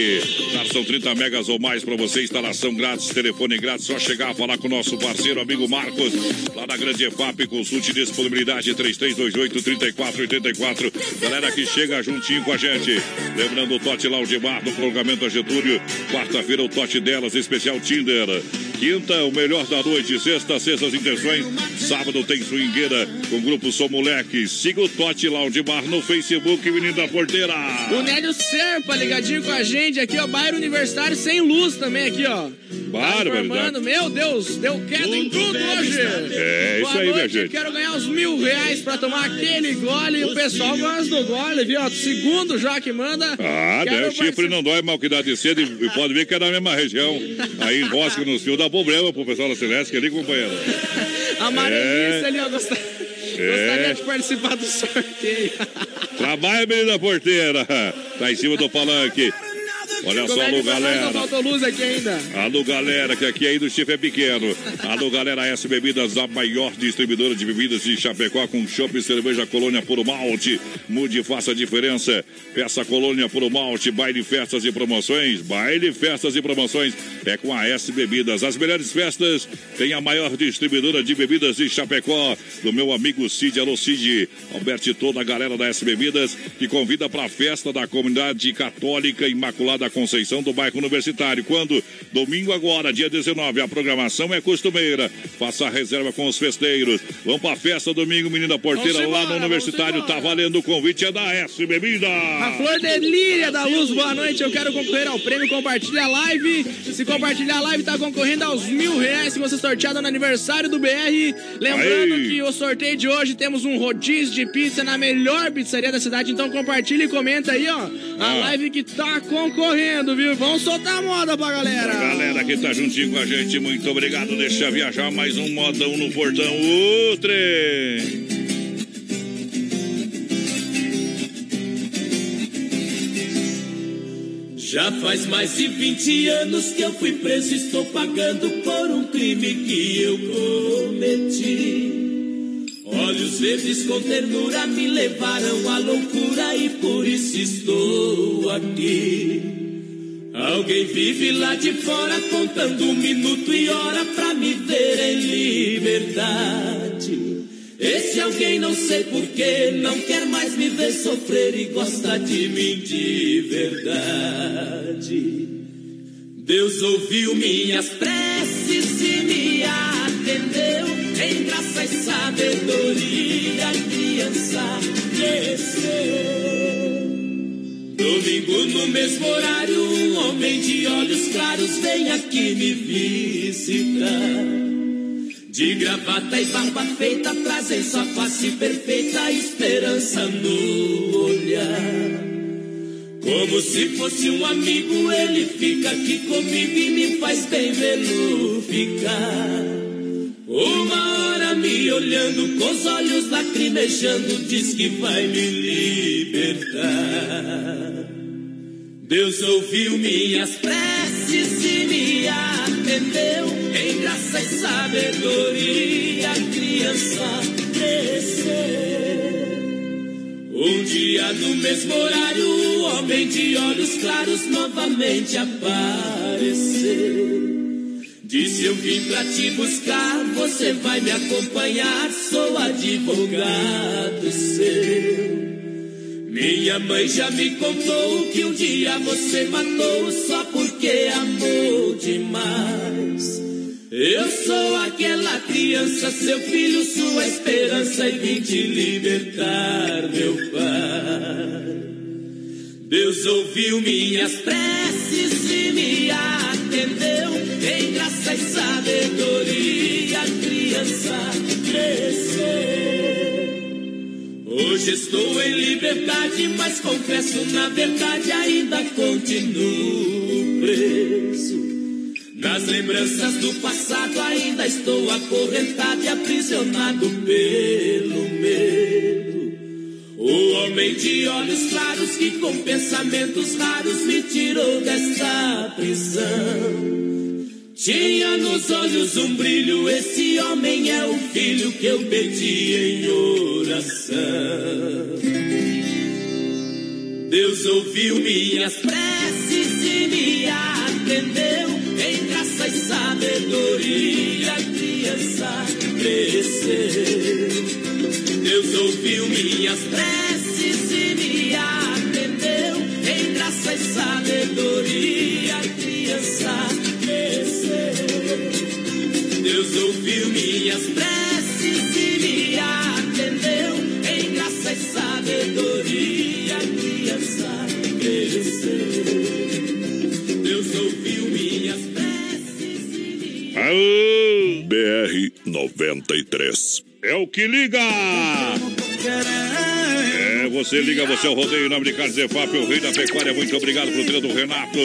tá, são 30 megas ou mais para você. Instalação grátis, telefone grátis. Só chegar, falar com o nosso parceiro, amigo Marcos, lá na Grande EFAP. Consulte disponibilidade 3328-3484. Galera que chega juntinho com a gente. Lembrando o Tote Laudimar no prolongamento a Getúlio. Quarta-feira, o Tote delas, especial Tinder. Quinta, o melhor da noite. Sexta, sextas intenções. Sábado tem swingueira com o grupo Sou Moleque. Siga o Tote Laudimar no Facebook, Menino da Porteira.
O Nélio Serpa ligadinho com a gente aqui, ó. Bairro Universitário sem luz também aqui, ó. Mano, meu Deus, deu queda em tudo hoje.
É, isso
Boa
aí, minha
noite,
gente.
Quero ganhar uns mil reais pra tomar aquele gole. E o pessoal gosta do gole, viu? Segundo já que manda.
Ah, né? O chifre não dói mal que dá de cedo e pode ver que é da mesma região. Aí enrosca nos fios, dá problema pro pessoal da Celeste ali, companheiro.
Amarelista
É.
ali, ó. Gosta- Gostaria de participar do sorteio.
Trabalha, menina porteira. Tá em cima do palanque. Olha
Como
só,
é
alô, galera.
faltou luz aqui ainda.
Alô, galera, que aqui ainda o chifre é pequeno. Alô, galera, S Bebidas, a maior distribuidora de bebidas de Chapecó com chopp e cerveja Colônia Puro Malte. Mude e faça a diferença. Peça Colônia Puro Malte, baile, festas e promoções. Baile, festas e promoções é com a S Bebidas. As melhores festas tem a maior distribuidora de bebidas de Chapecó, do meu amigo Cid. Alô, Cid. Alberto e toda a galera da S Bebidas que convida para a festa da comunidade católica Imaculada Conceição do bairro Universitário. Quando? Domingo agora, dia 19. A programação é costumeira. Faça a reserva com os festeiros. Vamos para a festa domingo, menina porteira,
Vamos
lá
embora,
no Universitário. Tá valendo o convite, é da S Bebida.
A Flor de Líria da Luz, boa noite. Eu quero concorrer ao prêmio. Compartilha a live. Se compartilhar a live, tá concorrendo aos mil reais se você sorteado no aniversário do BR. Lembrando
Aí.
que o sorteio de hoje temos um rodízio de pizza na melhor pizzaria da cidade. Então compartilha e comenta aí, ó. A
Ah.
live que tá concorrendo, viu? Vamos soltar a moda pra galera.
A galera que tá juntinho com a gente, muito obrigado. Deixa viajar mais um modão no portão. O trem.
Já faz mais de 20 anos que eu fui preso e estou pagando por um crime que eu cometi. Olhos verdes com ternura me levaram à loucura e por isso estou aqui. Alguém vive lá de fora contando um minuto e hora pra me ver em liberdade. Esse alguém não sei porquê, não quer mais me ver sofrer e gosta de mim de verdade. Deus ouviu minhas preces e me atendeu. Em graça e sabedoria, Domingo no mesmo horário, um homem de olhos claros vem aqui me visitar. De gravata e barba feita, traz em sua face perfeita esperança no olhar. Como se fosse um amigo, ele fica aqui comigo e me faz bem vê-lo ficar. Uma hora me olhando com os olhos lacrimejando, diz que vai me libertar. Deus ouviu minhas preces e me atendeu. Em graça e sabedoria, a criança cresceu. Um dia no mesmo horário, o homem de olhos claros novamente apareceu. Disse eu vim pra te buscar, você vai me acompanhar, sou advogado seu. Minha mãe já me contou que um dia você matou só porque amou demais. Eu sou aquela criança, seu filho, sua esperança, e vim te libertar, meu pai. Deus ouviu minhas preces e me atendeu. Hoje estou em liberdade, mas confesso, na verdade, ainda continuo preso. Nas lembranças do passado, ainda estou acorrentado e aprisionado pelo medo. O homem de olhos claros que com pensamentos raros me tirou desta prisão. Tinha nos olhos um brilho, esse homem é o filho que eu pedi em oração. Deus ouviu minhas preces e me atendeu. Em graça e sabedoria, a criança cresceu. Deus ouviu minhas preces Deus ouviu minhas preces e me atendeu. Em graça e sabedoria, criança cresceu. Deus ouviu minhas preces.
Aô, BR 93. É o que liga! É, você liga, você é o rodeio, nome de Carlos Zefap, o rei da pecuária. Muito obrigado pro treino do Renato.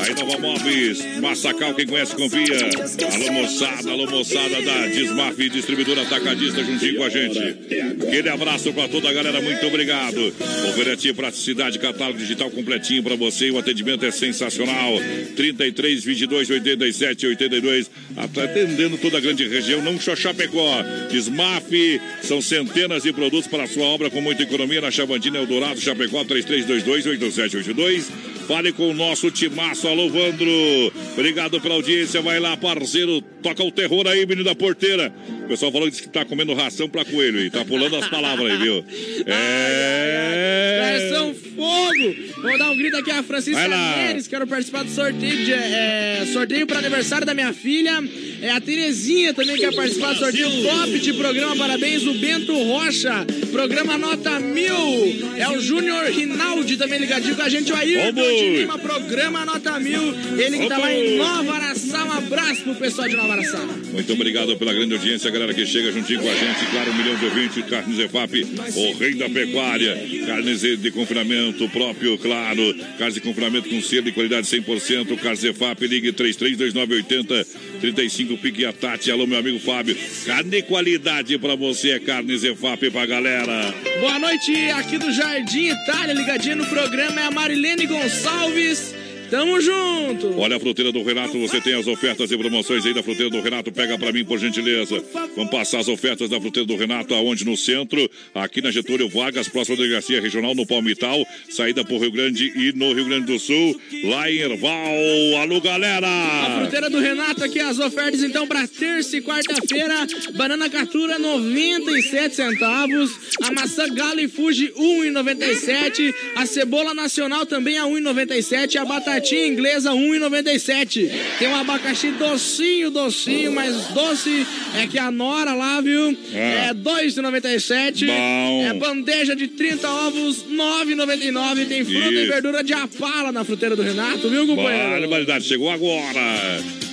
Aí Nova Móveis, Massacal, quem conhece, confia. Alô, moçada, alô, moçada da Desmaf, distribuidora atacadista, juntinho com a gente. Aquele abraço pra toda a galera, muito obrigado. Oferecer praticidade, catálogo digital completinho pra você. O atendimento é sensacional. 33, 22, 87, 82. Atendendo toda a grande região, não só Chapecó. Desmaf, são centenas de produtos para a sua obra com muita economia na Chavantina Eldorado, Chapecó 3322-8782. Fale com o nosso timaço, alô Vandro. Obrigado pela audiência, vai lá, parceiro. Toca o terror aí, menino da porteira. O pessoal falou que tá comendo ração pra coelho e tá pulando as palavras aí, viu? É.
Versão Fogo! Vou dar um grito aqui a Francisca. Neres, quero participar do sorteio de, é, sorteio para aniversário da minha filha. É a Terezinha também quer participar do sorteio top de programa. Parabéns, o Bento Rocha. Programa nota mil. É o Júnior Rinaldi também ligadinho com a gente. O Ayrton de Lima, programa nota mil. Ele que tá lá em Nova Araçá. Um abraço pro pessoal de Nova Araçá.
Muito obrigado pela grande audiência, galera que chega juntinho com a gente. Claro, um milhão de ouvintes, Carnes EFAP, o rei da pecuária. Carnes de confinamento próprio, claro. Carnes de confinamento com selo de qualidade 100%. Carnes EFAP, ligue 332980 35 Pique a Tati. Alô, meu amigo Fábio. Carne de qualidade pra você, é Carnes EFAP pra galera.
Boa noite, aqui do Jardim Itália, ligadinha no programa, é a Marilene Gonçalves. Tamo junto!
Olha a fruteira do Renato, você tem as ofertas e promoções aí da fruteira do Renato. Pega pra mim, por gentileza. Vamos passar as ofertas da fruteira do Renato, aonde? No centro, aqui na Getúlio Vargas, próxima delegacia regional, no Palmital. Saída pro Rio Grande e no Rio Grande do Sul, lá em Erval. Alô,
A
galera!
fruteira do Renato aqui, as ofertas então para terça e quarta-feira. Banana catura 97 centavos. A maçã Galo e Fuji 1,97. A cebola nacional também a 1,97. A batatinha inglesa 1,97. Tem um abacaxi docinho, docinho, mas doce é que a Nora lá, viu?
É.
É 2,97.
Bom.
É bandeja de 30 ovos 9,99. Tem fruta e
Isso.
verdura de apala na fruteira do Renato, viu, companheiro?
Barbaridade, chegou agora.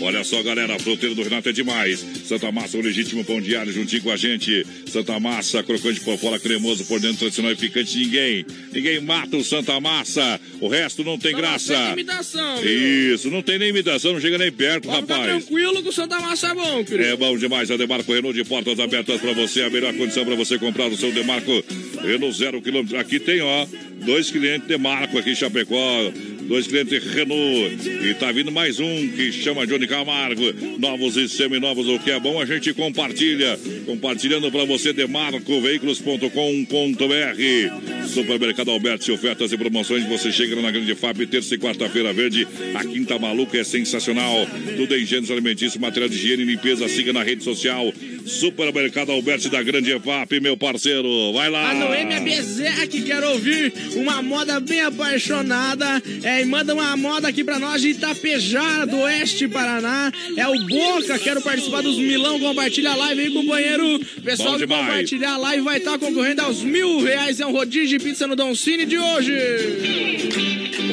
Olha só, galera, a fruteira do Renato é demais. Santa Massa, o legítimo pão diário, juntinho com a gente. Santa Massa, crocante por fora, cremoso por dentro, tradicional e picante. Ninguém, ninguém mata o Santa Massa. O resto não tem graça.
Imitação, viu?
Isso, não tem nem imitação, não chega nem perto,
Pode ficar
rapaz.
tranquilo que o Santa Massa é bom, querido.
É bom demais a Demarco Renault de portas abertas para você. A melhor condição para você comprar o seu Demarco Renault zero quilômetro. Aqui tem, ó, dois clientes Demarco aqui em Chapecó. Dois clientes Renault. E tá vindo mais um que chama Johnny Camargo. Novos e seminovos, o que é bom a gente compartilha. Compartilhando para você demarcoveículos.com.br. Supermercado Alberti, ofertas e promoções. Você chega na Grande FAP, terça e quarta-feira verde. A Quinta Maluca é sensacional. Tudo em gêneros alimentícios, material de higiene e limpeza. Siga na rede social. Supermercado Alberti da Grande FAP, meu parceiro. Vai lá.
A Noêmia Bezerra que quer ouvir uma moda bem apaixonada. É, e manda uma moda aqui pra nós de Itapejara, do Oeste Paraná. É o Boca, quero participar dos Milão. Compartilha a live aí, companheiro. Pessoal que compartilhar a live vai estar concorrendo aos mil reais. É um rodízio de pizza no Don Cine de hoje.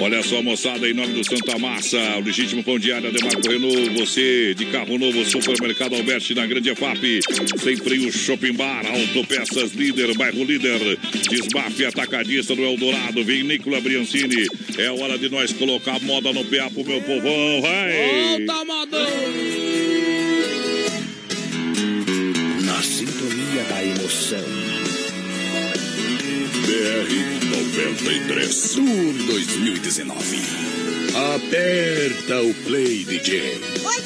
Olha só, moçada, em nome do Santa Massa, o legítimo pão diário Demarco Renault, você de carro novo, supermercado Alberti na Grande EFAP, sempre o Shopping Bar, Autopeças Líder, bairro Líder, Desmafe Atacadista do Eldorado, Vinícola Briancini, é hora de nós colocar moda no PA pro meu povão, vai!
Volta, modão!
Na sintonia da emoção.
BR 93 Tour 2019. Aperta o play, DJ.
Por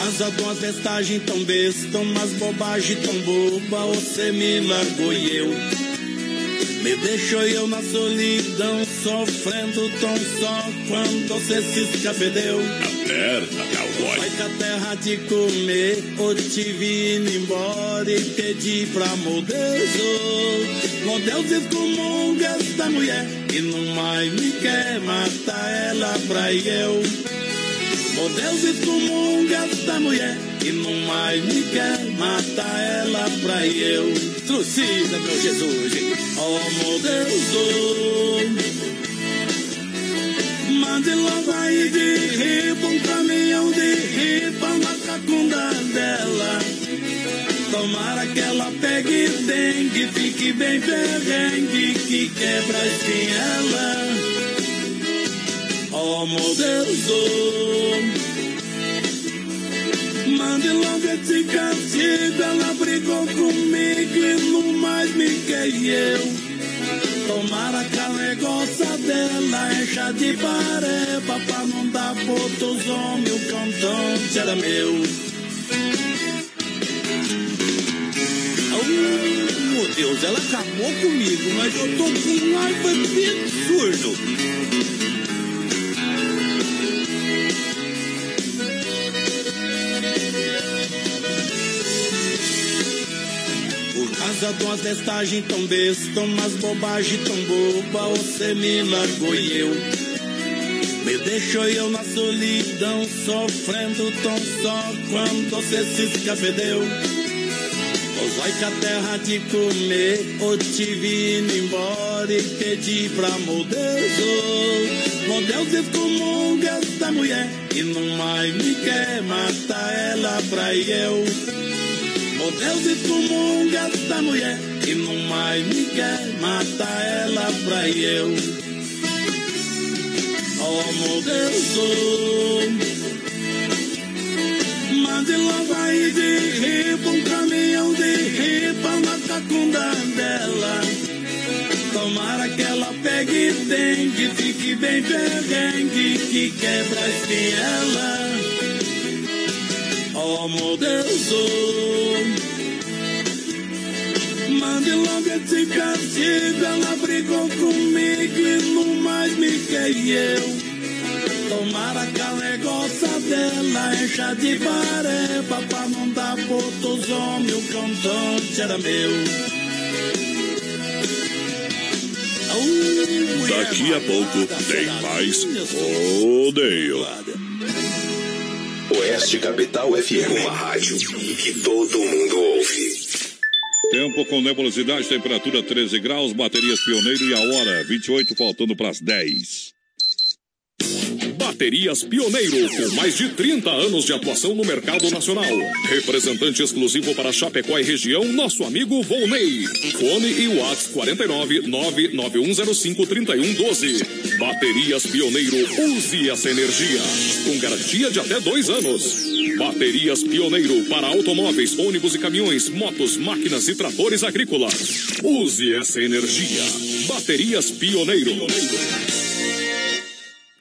causa de uma vestagem tão besta, umas bobagem tão boba, você me largou e eu. Me deixou eu na solidão, sofrendo tão só quando você se escapedeu.
Aperta, cowboy.
Vai que a terra de comer, ou te vi indo embora e pedi pra Deus. Meu Deus excomunga esta mulher e não mais me quer matar ela pra eu. Meu Deus excomunga esta mulher e não mais me quer matar ela pra eu. Trucida, meu Jesus, oh meu Deus, oh. Mande logo aí de riba um caminhão de riba na cacunda dela. Tomara que ela pegue dengue, fique bem perrengue, que quebra a espinhela. Oh meu Deus. Mande logo esse castigo, ela brigou comigo e não mais me quer. Tomara que a negócio dela encha de pareba pra não dar outros homens, o cantante era meu. Oh, meu Deus, ela acabou comigo, mas eu tô com um raiva absurdo. Causa de umas vestagens tão besta, umas bobagem tão boba, você me largou e eu. Me deixou eu na solidão, sofrendo tão só quando você se escapedeu. Pois vai que a terra de comer, ou te vi indo embora e pedi pra meu Deus. oh, Meu Deus excomunga esta mulher e não mais me quer matar ela pra eu. Meu Deus excomunga esta mulher e não mais me quer matar ela pra eu. Oh meu Deus, oh. Mande logo aí de riba um caminhão de riba na cacunda dela. Tomara que ela pegue dengue, fique bem perrengue, que quebra a espinhela. Meu Deus, oh. Mande logo esse castigo, ela brigou comigo e não mais me quer eu. Tomara que a negócio dela encha de pareba pra não dar outros homens, o cantante era meu.
Daqui a pouco tem mais rodeio.
Oeste Capital FM. Uma rádio que todo mundo ouve.
Tempo com nebulosidade, temperatura 13 graus, baterias pioneiro e a hora 28, faltando para as 10.
Baterias Pioneiro, com mais de 30 anos de atuação no mercado nacional. Representante exclusivo para Chapecó e região, nosso amigo Volney. Fone e WhatsApp 49 99105 3112. Baterias Pioneiro, use essa energia. Com garantia de até dois anos. Baterias Pioneiro para automóveis, ônibus e caminhões, motos, máquinas e tratores agrícolas. Use essa energia. Baterias Pioneiro.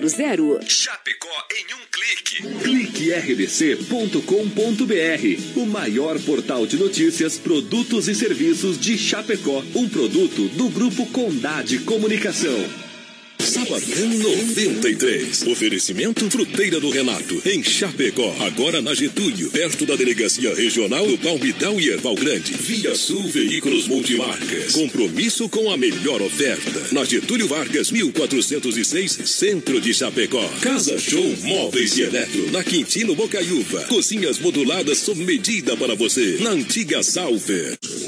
3328-3100. Chapecó
em um clique. Clique rdc.com.br, o maior portal de notícias, produtos e serviços de Chapecó. Um produto do Grupo Condade Comunicação.
Sabadão 93. Oferecimento Fruteira do Renato, em Chapecó. Agora na Getúlio, perto da Delegacia Regional do Palmital e Erval Grande. Via Sul Veículos Multimarcas. Compromisso com a melhor oferta. Na Getúlio Vargas, 1406, Centro de Chapecó. Casa Show Móveis e Eletro. Na Quintino Bocaiúva. Cozinhas moduladas sob medida para você. Na antiga Salfer.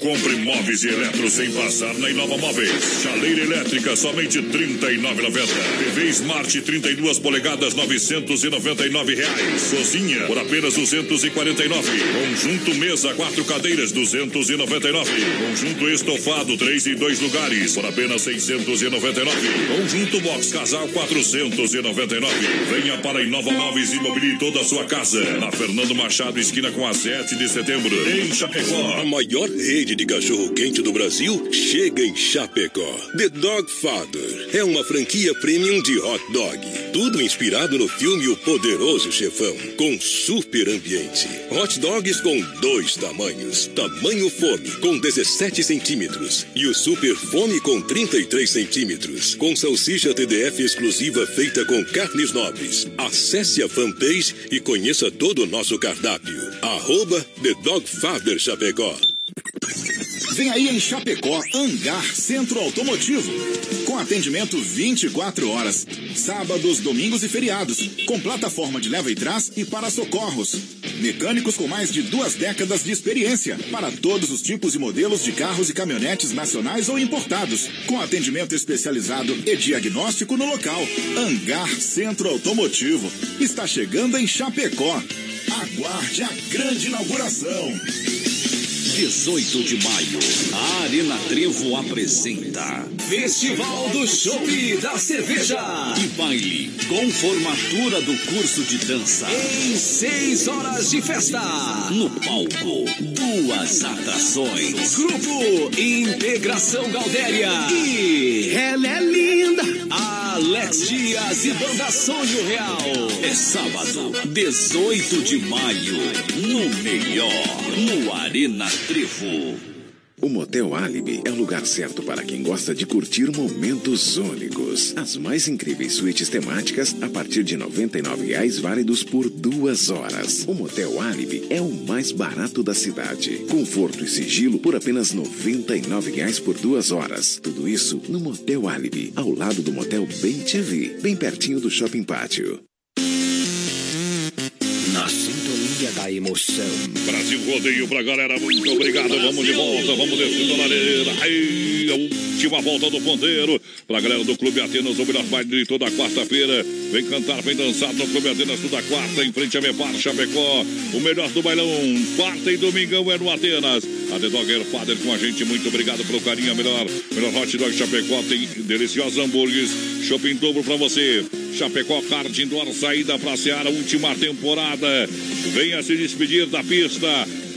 Compre móveis e eletro sem passar na Inova Móveis. Chaleira elétrica, somente R$ 39,90. TV Smart 32 polegadas, 999 reais. Cozinha, por apenas R$ 249. Conjunto mesa, quatro cadeiras, R$ 299. Conjunto estofado, três e dois lugares, por apenas R$ 699. Conjunto box casal, R$ 499. Venha para Inova Móveis e mobilie toda a sua casa. Na Fernando Machado, esquina com a 7 de setembro. Em Chapecó.
A maior rede de cachorro quente do Brasil chega em Chapecó. The Dog Father é uma franquia premium de hot dog. Tudo inspirado no filme O Poderoso Chefão, com super ambiente. Hot dogs com dois tamanhos: tamanho fome com 17 centímetros e o super fome com 33 centímetros. Com salsicha TDF exclusiva feita com carnes nobres. Acesse a fanpage e conheça todo o nosso cardápio. Arroba The Dog Father Chapecó.
Vem aí em Chapecó, Hangar Centro Automotivo. Com atendimento 24 horas, sábados, domingos e feriados. Com plataforma de leva e trás e para socorros. Mecânicos com mais de duas décadas de experiência para todos os tipos e modelos de carros e caminhonetes nacionais ou importados. Com atendimento especializado e diagnóstico no local. Hangar Centro Automotivo. Está chegando em Chapecó. Aguarde a grande inauguração.
18 de maio, a Arena Trevo apresenta Festival do Chopp da Cerveja e baile com formatura do curso de dança em seis horas de festa. No palco, duas atrações. Grupo Integração Galdéria e ela é linda. Alex Dias e Banda Sonho Real. É sábado, 18 de maio, no melhor, no Arena Trevo.
O Motel Alibi é o lugar certo para quem gosta de curtir momentos únicos. As mais incríveis suítes temáticas a partir de 99 reais válidos por duas horas. O Motel Alibi é o mais barato da cidade. Conforto e sigilo por apenas 99 reais por duas horas. Tudo isso no Motel Alibi, ao lado do Motel Bem TV, bem pertinho do Shopping Pátio.
Da emoção.
Brasil Rodeio pra galera, muito obrigado. Vamos de volta, vamos descendo a lareira. Aí, última volta do ponteiro. Pra galera do Clube Atenas, o melhor baile de toda quarta-feira. Vem cantar, vem dançar no Clube Atenas toda quarta, em frente a Mepar, Chapecó. O melhor do bailão, quarta e domingão é no Atenas. A The Dogger Father com a gente, muito obrigado pelo carinho. Melhor, melhor hot dog Chapecó tem deliciosos hambúrgueres. Shopping dobro pra você. Chapecó Kart Indoor, saída pra Seara, última temporada. Venha se despedir da pista.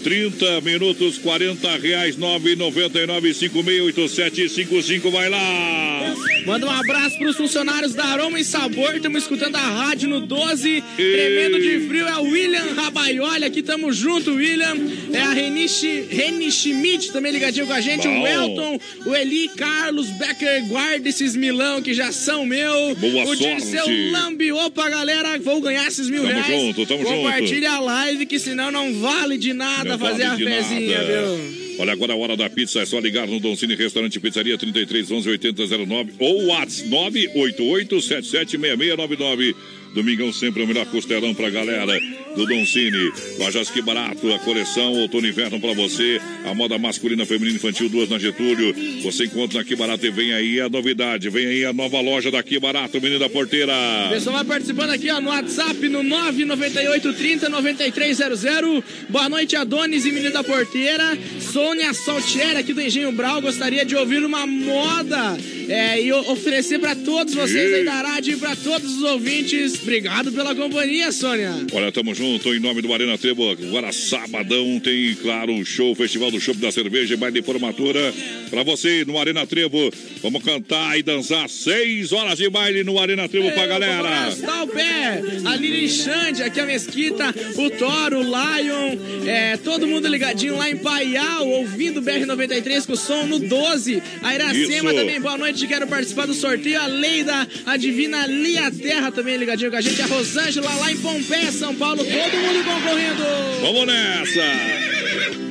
30 minutos, 40 reais, 9,99, 568755. Vai lá!
Manda um abraço pros funcionários da Aroma e Sabor. Estamos escutando a rádio no 12. Tremendo de frio. É o William Rabaioli. Aqui tamo junto, William. É a Reni, Schmidt também ligadinho com a gente.
Bom.
O Elton, o Eli Carlos Becker. Guarda esses milão que já são meu.
Boa
o
sorte.
Dirceu Lambi. Opa, galera. Vou ganhar esses mil
Tamo
reais.
junto, tamo junto.
Compartilha a live que senão não vale de nada
Não
fazer
vale
a fezinha,
nada.
viu?
Olha, agora a hora da pizza é só ligar no Don Cine Restaurante Pizzaria 33 11 8009 ou WhatsApp 988 776699. Domingão sempre o melhor costelão pra galera do Don Cine. Lojas que barato, a coleção outono e inverno pra você. A moda masculina, feminina e infantil, duas na Getúlio. Você encontra na Que Barato e vem aí a novidade. Vem aí a nova loja da Que Barato, menino da porteira.
O pessoal vai participando aqui ó, no WhatsApp no 998 30 9300. Boa noite, Adonis e menino da porteira. Sônia Saltiera, aqui do Engenho Brau, gostaria de ouvir uma moda é, e oferecer pra todos vocês aí da rádio e pra todos os ouvintes. Obrigado pela companhia, Sônia.
Olha, tamo junto em nome do Arena Trevo. Agora sabadão tem, claro, um show, Festival do Show da Cerveja e baile de formatura. Pra você no Arena Trevo. Vamos cantar e dançar seis horas de baile no Arena Trevo pra galera.
Arrastar o pé, a Lili Xande, aqui a Mesquita, o Toro, o Lion, é, todo mundo ligadinho lá em Paial, ouvindo o BR-93 com o som no 12. A Iracema
Isso.
também, boa noite, quero participar do sorteio. A Leida, a Divina Lia Terra também ligadinho com a gente. A Rosângela lá em Pompeia, São Paulo, todo mundo concorrendo.
Vamos nessa!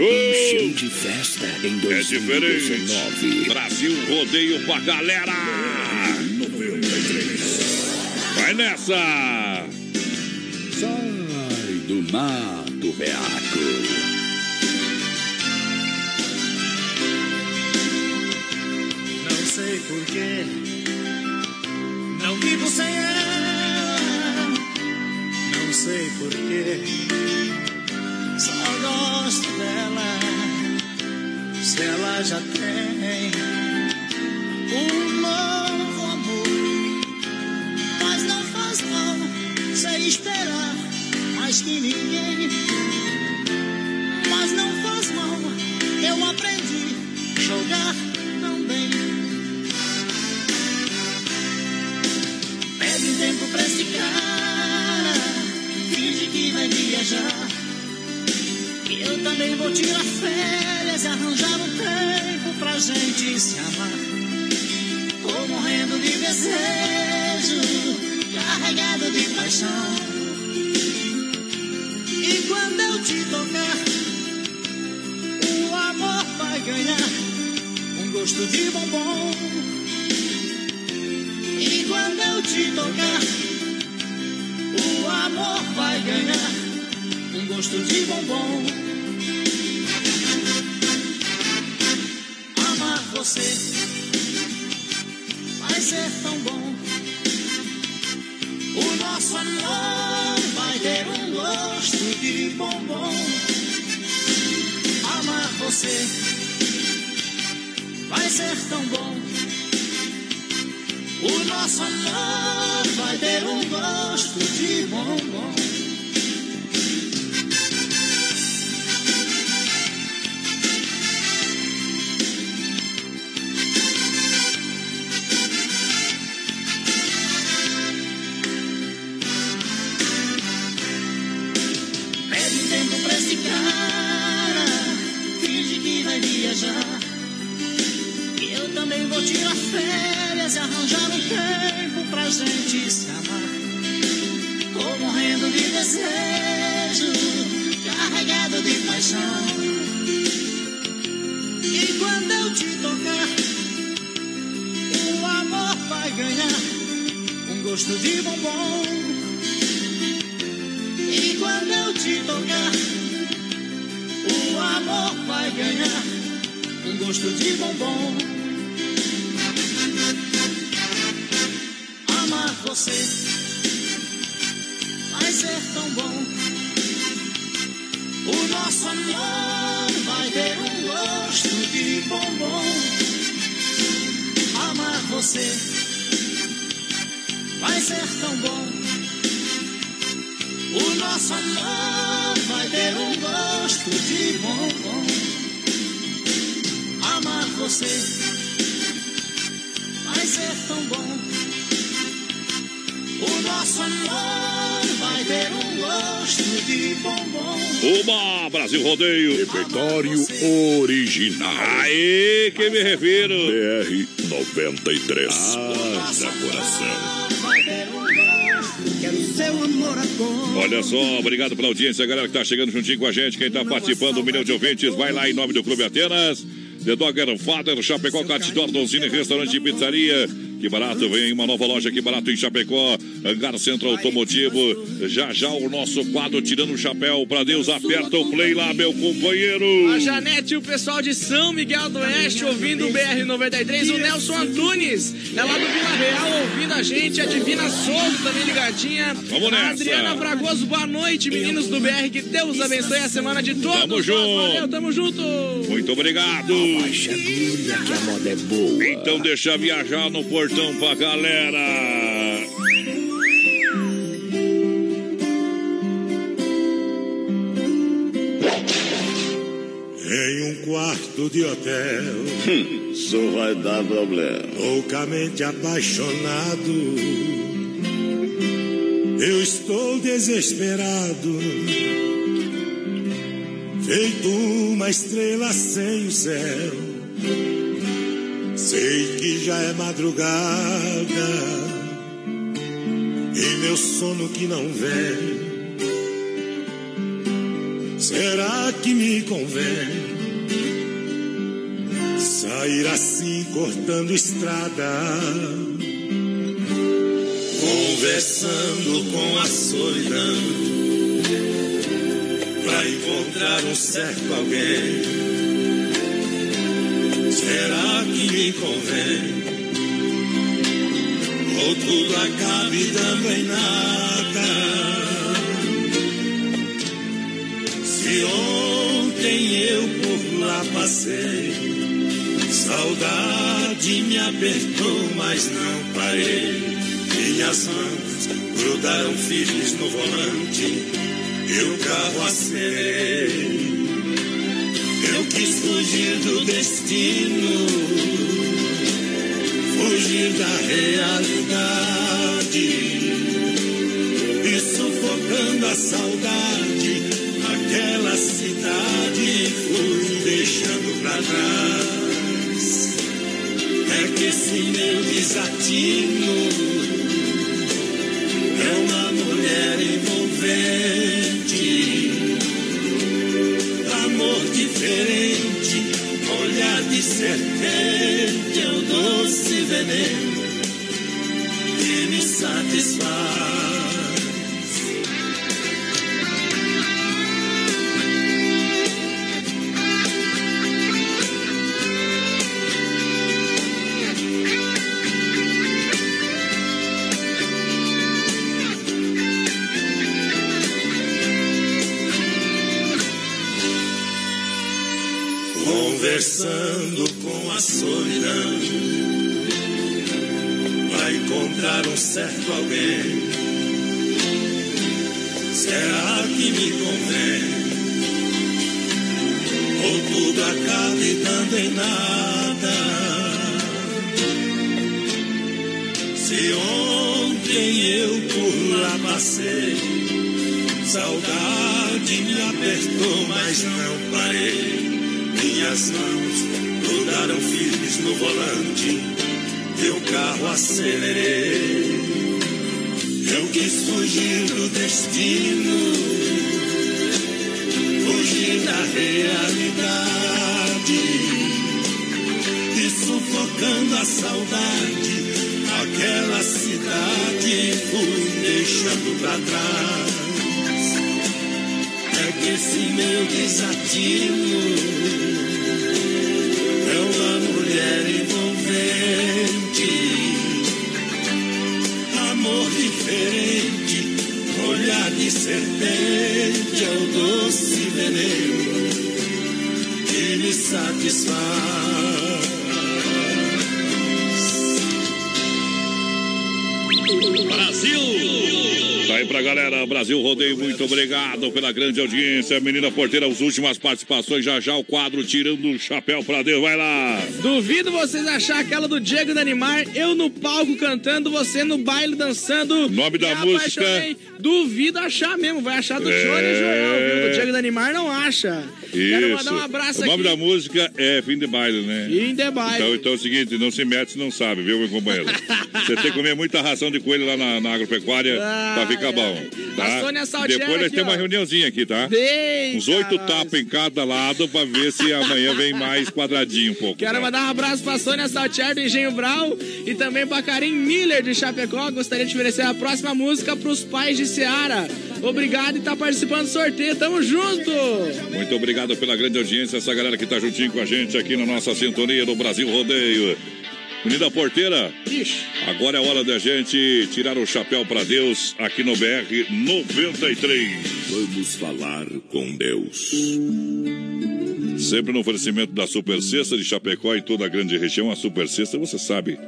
Show de festa em
É diferente.
2019.
Brasil rodeio pra galera. Vai nessa.
Sai do mato, beaco.
Não sei porquê, não vivo sem ela. Não sei porquê, só gosto dela. Se ela já tem um novo amor, mas não faz mal, sei esperar mais que ninguém. Mas não faz mal, eu aprendi a jogar vai viajar. Que eu também vou tirar férias e arranjar um tempo pra gente se amar. Tô morrendo de desejo, carregado de paixão. E quando eu te tocar, o amor vai ganhar um gosto de bombom. E quando eu te tocar, amor vai ganhar um gosto de bombom. Amar você vai ser tão bom. O nosso amor vai ter um gosto de bombom. Amar você vai ser tão bom. O nosso amor vai ter um gosto de bombom. Paixão. E quando eu te tocar, o amor vai ganhar um gosto de bombom. E quando eu te tocar, o amor vai ganhar um gosto de bombom. Amar você Nosso amor vai ter um gosto de bombom. Amar você vai ser tão bom. O nosso amor vai ter um gosto de bombom. Amar você vai ser tão bom. O nosso amor gosto de bombom.
Uma Brasil Rodeio.
Repertório original.
Aí que me refiro.
BR 93. Haja coração.
Vai ter um gosto. Quero seu amor agora.
Olha só, obrigado pela audiência, galera que tá chegando juntinho com a gente. Quem tá participando, um milhão de ouvintes, vai lá em nome do Clube Atenas. The Dogger Father, Chapecó, Catidor, Donzini, Restaurante e Pizzaria. Que barato, vem aí uma nova loja que barato em Chapecó, Hangar Centro Automotivo. Já já o nosso quadro tirando o chapéu pra Deus, aperta o play lá, meu companheiro.
A Janete e o pessoal de São Miguel do Oeste ouvindo o BR-93. O Nelson Antunes é lá do Vila Real ouvindo a gente. A Divina Souza também ligadinha.
Vamos nessa.
A Adriana Fragoso, boa noite, meninos do BR. Que Deus abençoe a semana de todos.
Tamo
nós.
junto.
Valeu, tamo junto.
Muito obrigado.
Baixa agulha que a moda é boa.
Então deixa viajar no portão pra galera.
Em um quarto de hotel,
Só vai dar problema.
loucamente apaixonado, eu estou desesperado, feito uma estrela sem o céu. Sei que já é madrugada e meu sono que não vem. Será que me convém sair assim cortando estrada? Conversando com a solidão pra encontrar um certo alguém. Será que me convém? Ou tudo acabe dando em nada? Se ontem eu por lá passei, saudade me apertou, mas não parei. Minhas mãos grudaram firmes no volante, e o carro acelerei. Eu quis fugir do destino, fugir da realidade, e sufocando a saudade aquela cidade fui deixando pra trás. É que esse meu desatino é uma mulher envolvente, doce veneno que me
pela grande audiência. Menina Porteira, as últimas participações, já já o quadro tirando o chapéu pra Deus, vai lá.
Duvido vocês achar aquela do Diego Danimar, eu no palco cantando, você no baile dançando.
Nome da música?
Duvido achar mesmo, vai achar do
É.
Johnny Joel, viu? Do Diego Danimar não acha. Quero
Isso.
mandar um abraço
o nome
aqui.
da música é Fim de Baile, né?
Fim de Baile.
Então, então é o seguinte, não se mete se não sabe, viu, meu companheiro? Você tem que comer muita ração de coelho lá na, na agropecuária
Ah,
pra ficar bom. Tá?
A Sônia Saltieri
Depois nós temos uma reuniãozinha aqui, tá?
Eita,
Uns oito tapas em cada lado pra ver se amanhã vem mais quadradinho um pouco.
Quero
tá?
mandar um abraço pra Sônia Saltier do Engenho Brau e também pra Karim Miller de Chapecó. Gostaria de oferecer a próxima música pros pais de Seara. Obrigado e tá participando do sorteio. Tamo junto!
Muito obrigado pela grande audiência, essa galera que tá juntinho com a gente aqui na nossa sintonia do Brasil Rodeio. Menina Porteira, agora é hora da gente tirar o chapéu pra Deus aqui no BR 93.
Vamos falar com Deus.
Sempre no oferecimento da Super Sexta de Chapecó e toda a grande região, a Super Sexta, você sabe.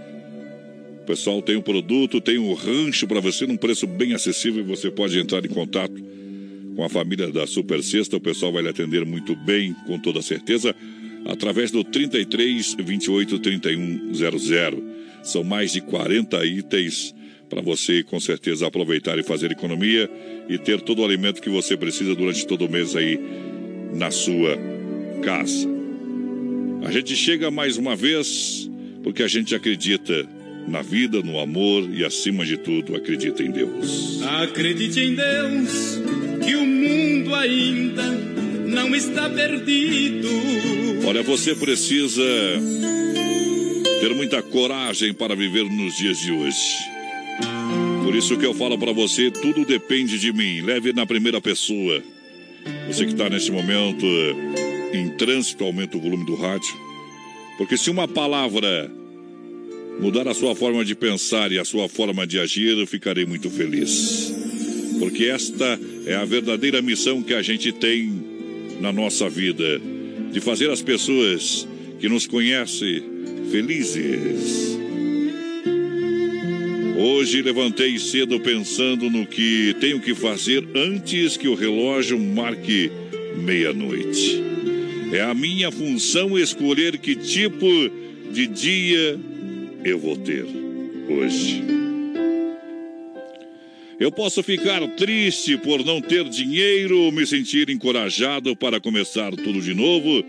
O pessoal tem o produto, tem o rancho para você num preço bem acessível e você pode entrar em contato com a família da Super Sexta. O pessoal vai lhe atender muito bem, com toda certeza, através do 33 28 31 00. São mais de 40 itens para você, com certeza, aproveitar e fazer economia e ter todo o alimento que você precisa durante todo o mês aí na sua casa. A gente chega mais uma vez porque a gente acredita na vida, no amor e, acima de tudo, acredita em Deus.
Acredite em Deus, que o mundo ainda não está perdido.
Olha, você precisa ter muita coragem para viver nos dias de hoje. Por isso que eu falo para você, tudo depende de mim. Leve na primeira pessoa. Você que está nesse momento em trânsito, aumenta o volume do rádio. Porque se uma palavra mudar a sua forma de pensar e a sua forma de agir, eu ficarei muito feliz. Porque esta é a verdadeira missão que a gente tem na nossa vida, de fazer as pessoas que nos conhecem felizes. Hoje levantei cedo pensando no que tenho que fazer antes que o relógio marque meia-noite. É a minha função escolher que tipo de dia eu vou ter hoje. Eu posso ficar triste por não ter dinheiro me sentir encorajado para começar tudo de novo,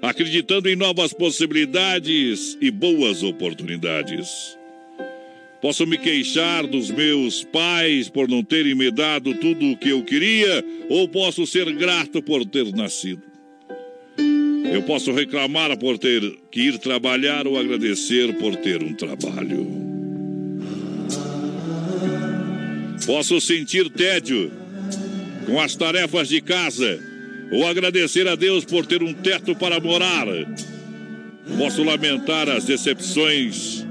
acreditando em novas possibilidades e boas oportunidades. Posso me queixar dos meus pais por não terem me dado tudo o que eu queria, ou posso ser grato por ter nascido. Eu posso reclamar por ter que ir trabalhar ou agradecer por ter um trabalho. Posso sentir tédio com as tarefas de casa ou agradecer a Deus por ter um teto para morar. Posso lamentar as decepções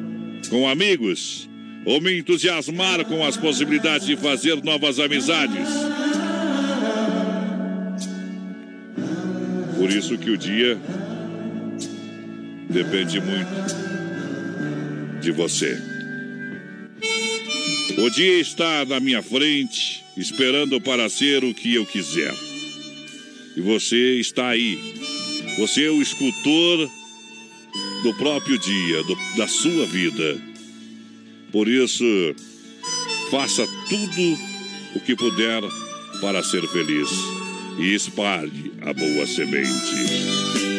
com amigos ou me entusiasmar com as possibilidades de fazer novas amizades. Por isso que o dia depende muito de você. O dia está na minha frente, esperando para ser o que eu quiser. E você está aí. Você é o escultor do próprio dia, do- da sua vida. Por isso, faça tudo o que puder para ser feliz e espalhe a boa semente.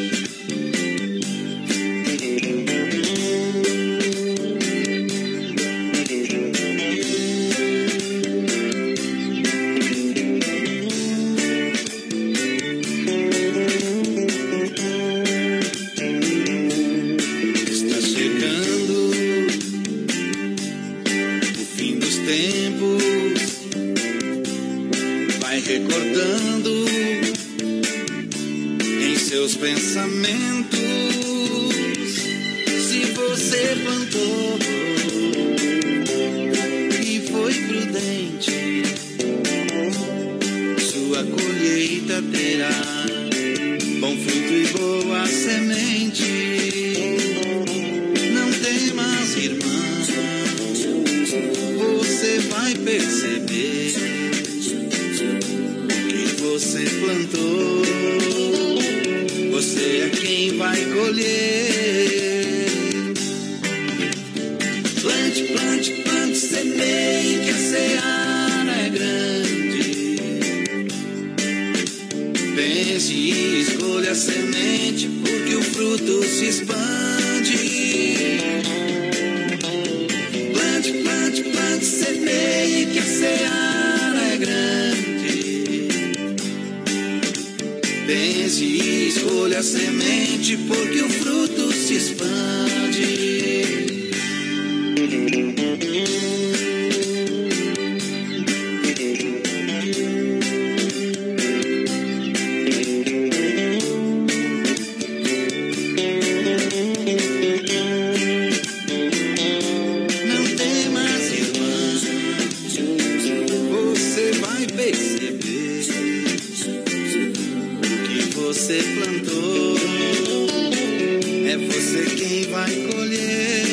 Você plantou. É
você quem vai colher.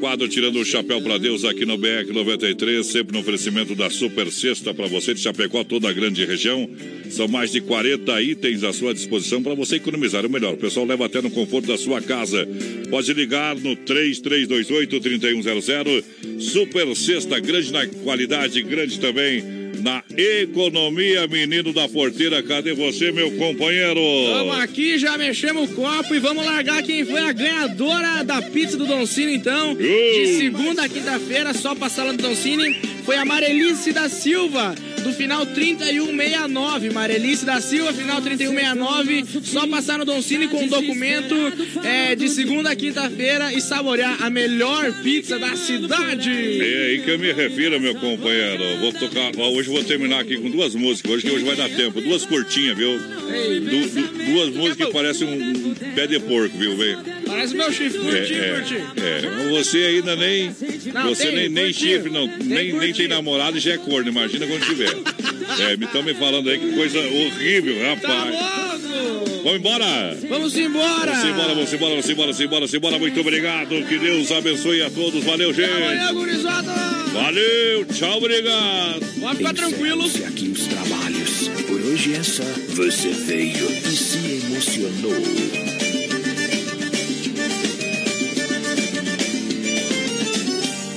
Quadro Tirando o Chapéu para Deus aqui no BR 93, sempre no oferecimento da Super Sexta para você de Chapecó, toda a grande região. São mais de 40 itens à sua disposição para você economizar o melhor. O pessoal leva até no conforto da sua casa. Pode ligar no 3328-3100. Super Sexta, grande na qualidade, grande também na economia. Menino da porteira, cadê você, meu companheiro?
Vamos aqui, já mexemos o copo e vamos largar quem foi a ganhadora da pizza do Doncini, então. De segunda a quinta-feira, só pra sala do Doncini, foi a Marelice da Silva. Do final 3169, Marelice da Silva, final 3169. Só passar no Doncini com um documento é, de segunda a quinta-feira e saborear a melhor pizza da cidade.
É aí que eu me refiro, meu companheiro. Vou tocar. Hoje vou terminar aqui com duas músicas. Hoje que hoje vai dar tempo. Duas curtinhas, viu? Du- du- duas músicas que parecem um, pé de porco, viu, velho?
Parece meu chifre, curti,
é,
curti.
é, mas você ainda nem.
Não,
você
tem,
nem, nem chifre, não.
Tem
nem, nem tem namorado e já é corno. Imagina quando tiver. É, me estão me falando aí que coisa horrível, rapaz.
Tá!
Vamos embora!
Vamos embora!
Vamos embora, vamos embora, vamos embora, vamos embora, vamos embora. Muito obrigado. Que Deus abençoe a todos. Valeu, gente.
Amanhã, gurizada!
Valeu, tchau, obrigado.
Pode ficar tranquilo.
Aqui os trabalhos. Por hoje é só. Você veio e se emocionou.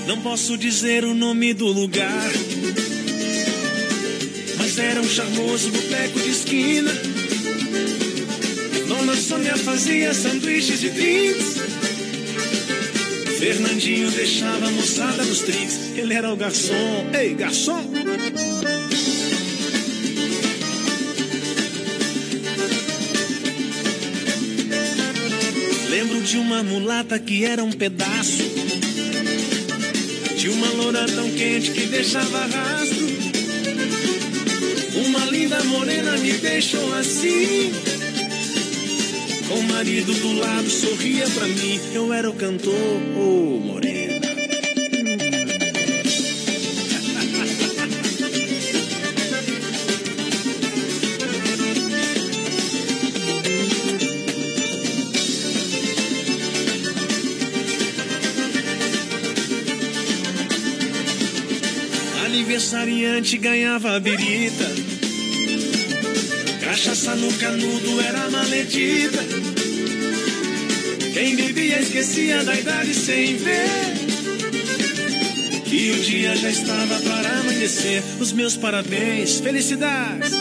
Não posso dizer o nome do lugar, mas era um charmoso boteco de esquina. Dona Sônia fazia sanduíches e drinks. Fernandinho deixava a moçada nos trinks. Ele era o garçom. Ei, garçom! Lembro de uma mulata que era um pedaço. De uma loura tão quente que deixava rastro. Uma linda morena me deixou assim. O marido do lado sorria pra mim. Eu era o cantor, ô morena. Aniversariante ganhava a birita. Cachaça no canudo era maledita. Quem bebia esquecia da idade sem ver. Que o dia já estava para amanhecer. Os meus parabéns, felicidades.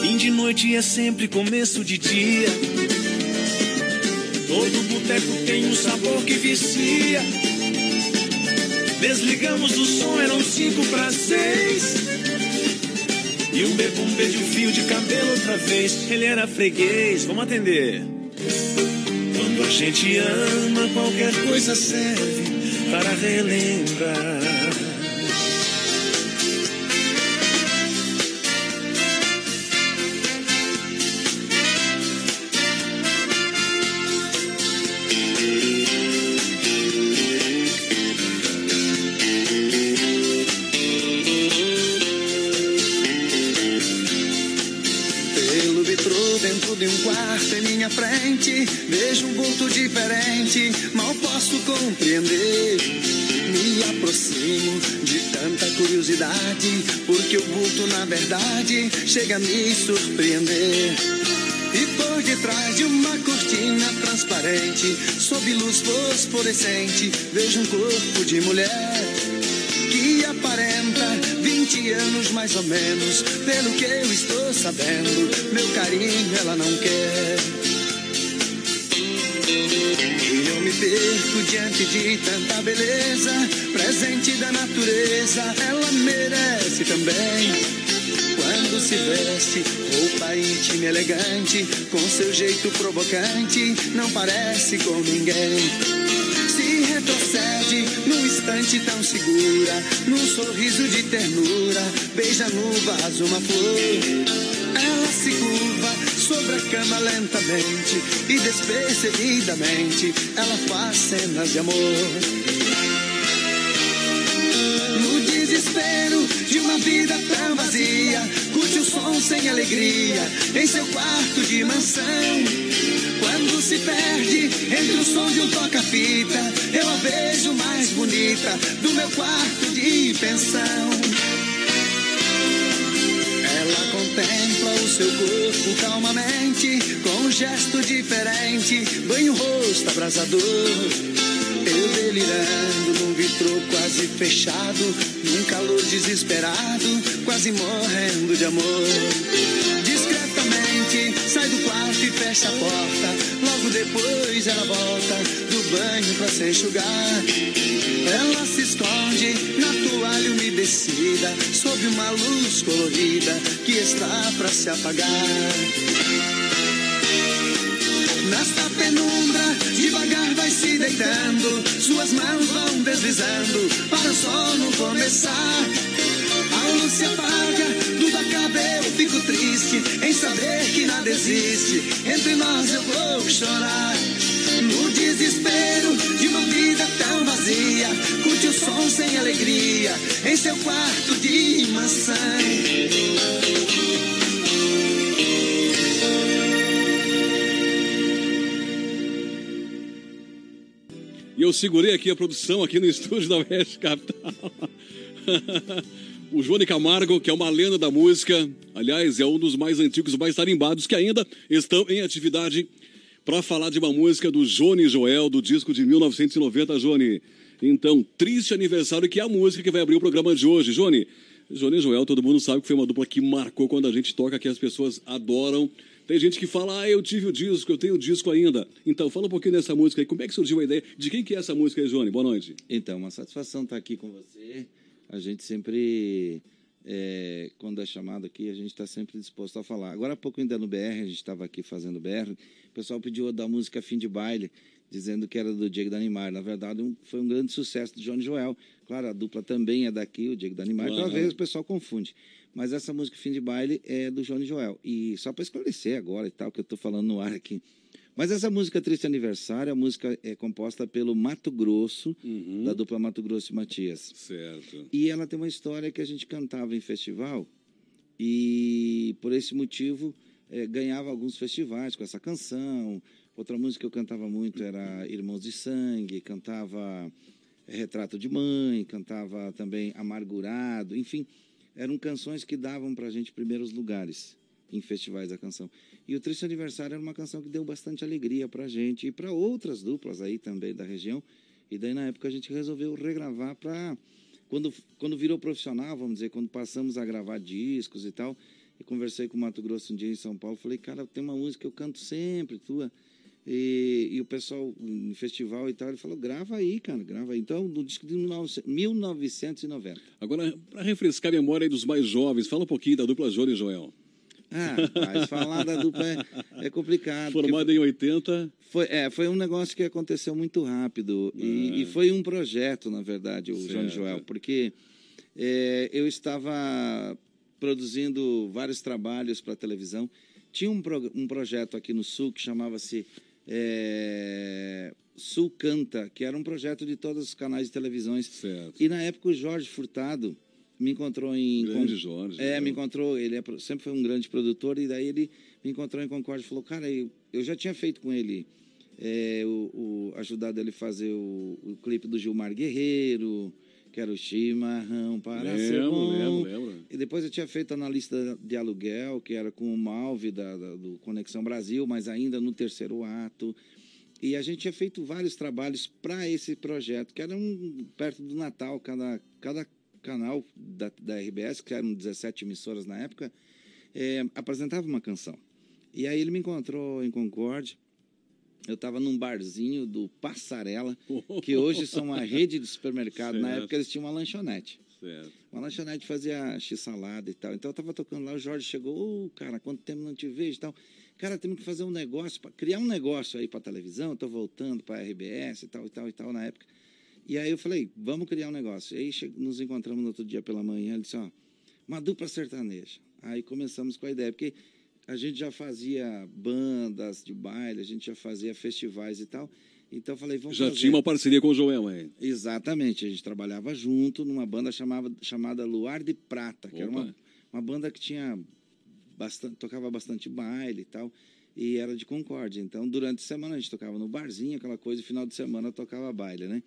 Fim de noite é sempre começo de dia. Todo boteco tem um sabor que vicia. Desligamos o som, eram cinco para seis. E o bebum pediu fio de cabelo outra vez. Ele era freguês, vamos atender. Quando a gente ama, qualquer coisa serve para relembrar.
Na verdade, chega a me surpreender. E por detrás de uma cortina transparente, sob luz fosforescente, vejo um corpo de mulher que aparenta 20 anos mais ou menos. Pelo que eu estou sabendo, meu carinho ela não quer. E eu me perco diante de tanta beleza, presente da natureza, ela merece também. Quando se veste, roupa íntima e elegante, com seu jeito provocante, não parece com ninguém. Se retrocede num instante tão segura, num sorriso de ternura, beija no vaso uma flor. Ela se curva sobre a cama lentamente e despercebidamente ela faz cenas de amor. Vida tão vazia, curte o som sem alegria em seu quarto de mansão. Quando se perde entre o som de um toca-fita, eu a vejo mais bonita do meu quarto de pensão. Ela contempla o seu corpo calmamente, com um gesto diferente, banho rosto abrasador. Eu delirando num vitrô quase fechado, num calor desesperado, quase morrendo de amor. Discretamente sai do quarto e fecha a porta. Logo depois ela volta do banho pra se enxugar. Ela se esconde na toalha umedecida, sob uma luz colorida que está pra se apagar. Penumbra, devagar vai se deitando, suas mãos vão deslizando para o sono começar. A luz se apaga, tudo acaba, eu fico triste em saber que nada existe. Entre nós eu vou chorar. No desespero de uma vida tão vazia, curte o som sem alegria em seu quarto de mansão.
Eu segurei aqui a produção aqui no estúdio da Oeste Capital. o Johnny Camargo, que é uma lenda da música, aliás, é um dos mais antigos, mais tarimbados, que ainda estão em atividade para falar de uma música do Johnny Joel, do disco de 1990, Johnny. Então, triste aniversário, que é a música que vai abrir o programa de hoje. Johnny, Johnny Joel, todo mundo sabe que foi uma dupla que marcou quando a gente toca, que as pessoas adoram. Tem gente que fala, ah, eu tive o disco, eu tenho o disco ainda. Então, fala um pouquinho dessa música aí. Como é que surgiu a ideia? De quem que é essa música aí, Johnny? Boa noite.
Então, uma satisfação estar aqui com você. A gente sempre, é, quando é chamado aqui, a gente está sempre disposto a falar. Agora há pouco ainda no BR, a gente estava aqui fazendo BR, o pessoal pediu da música Fim de Baile, dizendo que era do Diego Danimar. Na verdade, um, foi um grande sucesso do Johnny Joel. Claro, a dupla também é daqui, o Diego Danimar,
Claro.
então vezes o pessoal confunde. Mas essa música Fim de Baile é do Johnny Joel. E só para esclarecer agora e tal, que eu estou falando no ar aqui. Mas essa música Triste Aniversário, a música é composta pelo Mato Grosso, da dupla Mato Grosso e Matias.
Certo.
E ela tem uma história que a gente cantava em festival e, por esse motivo, eh, ganhava alguns festivais com essa canção. Outra música que eu cantava muito era Irmãos de Sangue, cantava Retrato de Mãe, cantava também Amargurado, enfim, eram canções que davam para a gente primeiros lugares em festivais da canção. E o Triste Aniversário era uma canção que deu bastante alegria para a gente e para outras duplas aí também da região. E daí, na época, a gente resolveu regravar para. Quando, quando virou profissional, vamos dizer, quando passamos a gravar discos e tal, eu conversei com o Mato Grosso um dia em São Paulo, falei, cara, tem uma música que eu canto sempre, tua. E, e o pessoal em festival e tal, ele falou, grava aí, cara, grava aí. Então, no disco de 19 1990.
Agora, para refrescar a memória dos mais jovens, fala um pouquinho da dupla Johnny Joel.
Ah, rapaz, falar da dupla é, é complicado.
Formada em 80.
Foi, é, foi um negócio que aconteceu muito rápido. E, e foi um projeto, na verdade, o João
Certo.
Joel, porque é, eu estava produzindo vários trabalhos para televisão. Tinha um, pro- um projeto aqui no Sul que chamava-se é, Sul Canta, que era um projeto de todos os canais de televisões. E na época o Jorge Furtado me encontrou em
Grande Jorge,
É,
né?
me encontrou, ele é sempre foi um grande produtor e daí ele me encontrou em Concórdia e falou: "Cara, eu, eu já tinha feito com ele é, o, o- ajudado ele a fazer o, o clipe do Gilmar Guerreiro, que era o chimarrão para ser
Lembro,
bom.
lembro, lembro.
E depois eu tinha feito analista de aluguel, que era com o Malve da, da- do Conexão Brasil, mas ainda no terceiro ato. E a gente tinha feito vários trabalhos para esse projeto, que era um, perto do Natal, cada, cada canal da, da RBS, que eram 17 emissoras na época, eh, apresentava uma canção. E aí ele me encontrou em Concórdia. Eu estava num barzinho do Passarela, que hoje são uma rede de supermercado. Na
Certo.
época eles tinham uma lanchonete.
Certo.
Uma lanchonete fazia x-salada e tal. Então eu tava tocando lá, o Jorge chegou, ô, cara, quanto tempo não te vejo e tal. Cara, temos que fazer um negócio, pra, criar um negócio aí para televisão, tô voltando para RBS e tal e tal e tal na época. E aí eu falei, vamos criar um negócio. E aí nos encontramos no outro dia pela manhã, ele disse, ó, uma dupla sertaneja. Aí começamos com a ideia, porque a gente já fazia bandas de baile, a gente já fazia festivais e tal. Então eu falei, vamos
Já
fazer.
tinha uma parceria com o Joelma aí.
Exatamente, a gente trabalhava junto numa banda chamava, chamada Luar de Prata, que era uma,
Opa.
uma banda que tinha bastante, tocava bastante baile e tal, e era de Concórdia. Então, durante a semana a gente tocava no barzinho, aquela coisa, e final de semana tocava baile, né?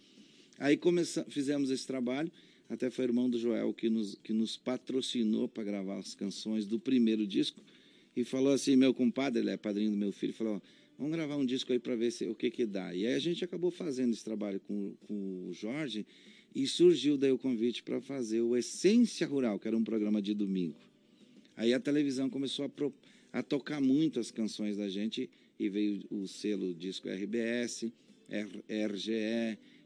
Aí começa, fizemos esse trabalho, até foi o irmão do Joel que nos, que nos patrocinou para gravar as canções do primeiro disco, e falou assim, meu compadre, ele é padrinho do meu filho, falou, vamos gravar um disco aí para ver se, o que que dá. E aí a gente acabou fazendo esse trabalho com, com o Jorge, e surgiu daí o convite para fazer o Essência Rural, que era um programa de domingo. Aí a televisão começou a, pro- a tocar muito as canções da gente e veio o selo disco RBS, R- RGE,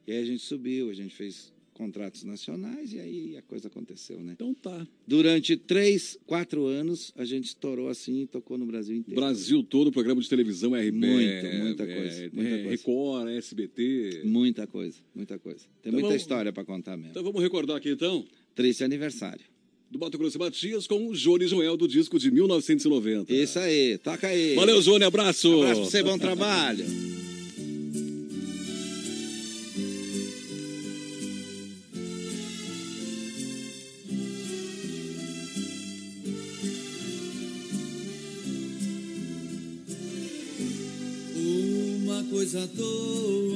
e aí a gente subiu, a gente fez contratos nacionais e aí a coisa aconteceu, né?
Então tá.
Durante três, quatro anos, a gente estourou assim e tocou no Brasil inteiro.
Brasil todo, programa de televisão RBS.
Muita, muita
é,
coisa,
é,
muita coisa.
Record, SBT.
Muita coisa, muita coisa. Tem
Então
muita
vamos-
história para contar mesmo.
Então vamos recordar aqui então.
Triste aniversário.
Do Mato Grosso e Matias com o Johnny Joel do disco de 1990.
Isso aí, toca aí.
Valeu, Johnny, abraço.
Abraço pra você, bom trabalho.
Uma coisa à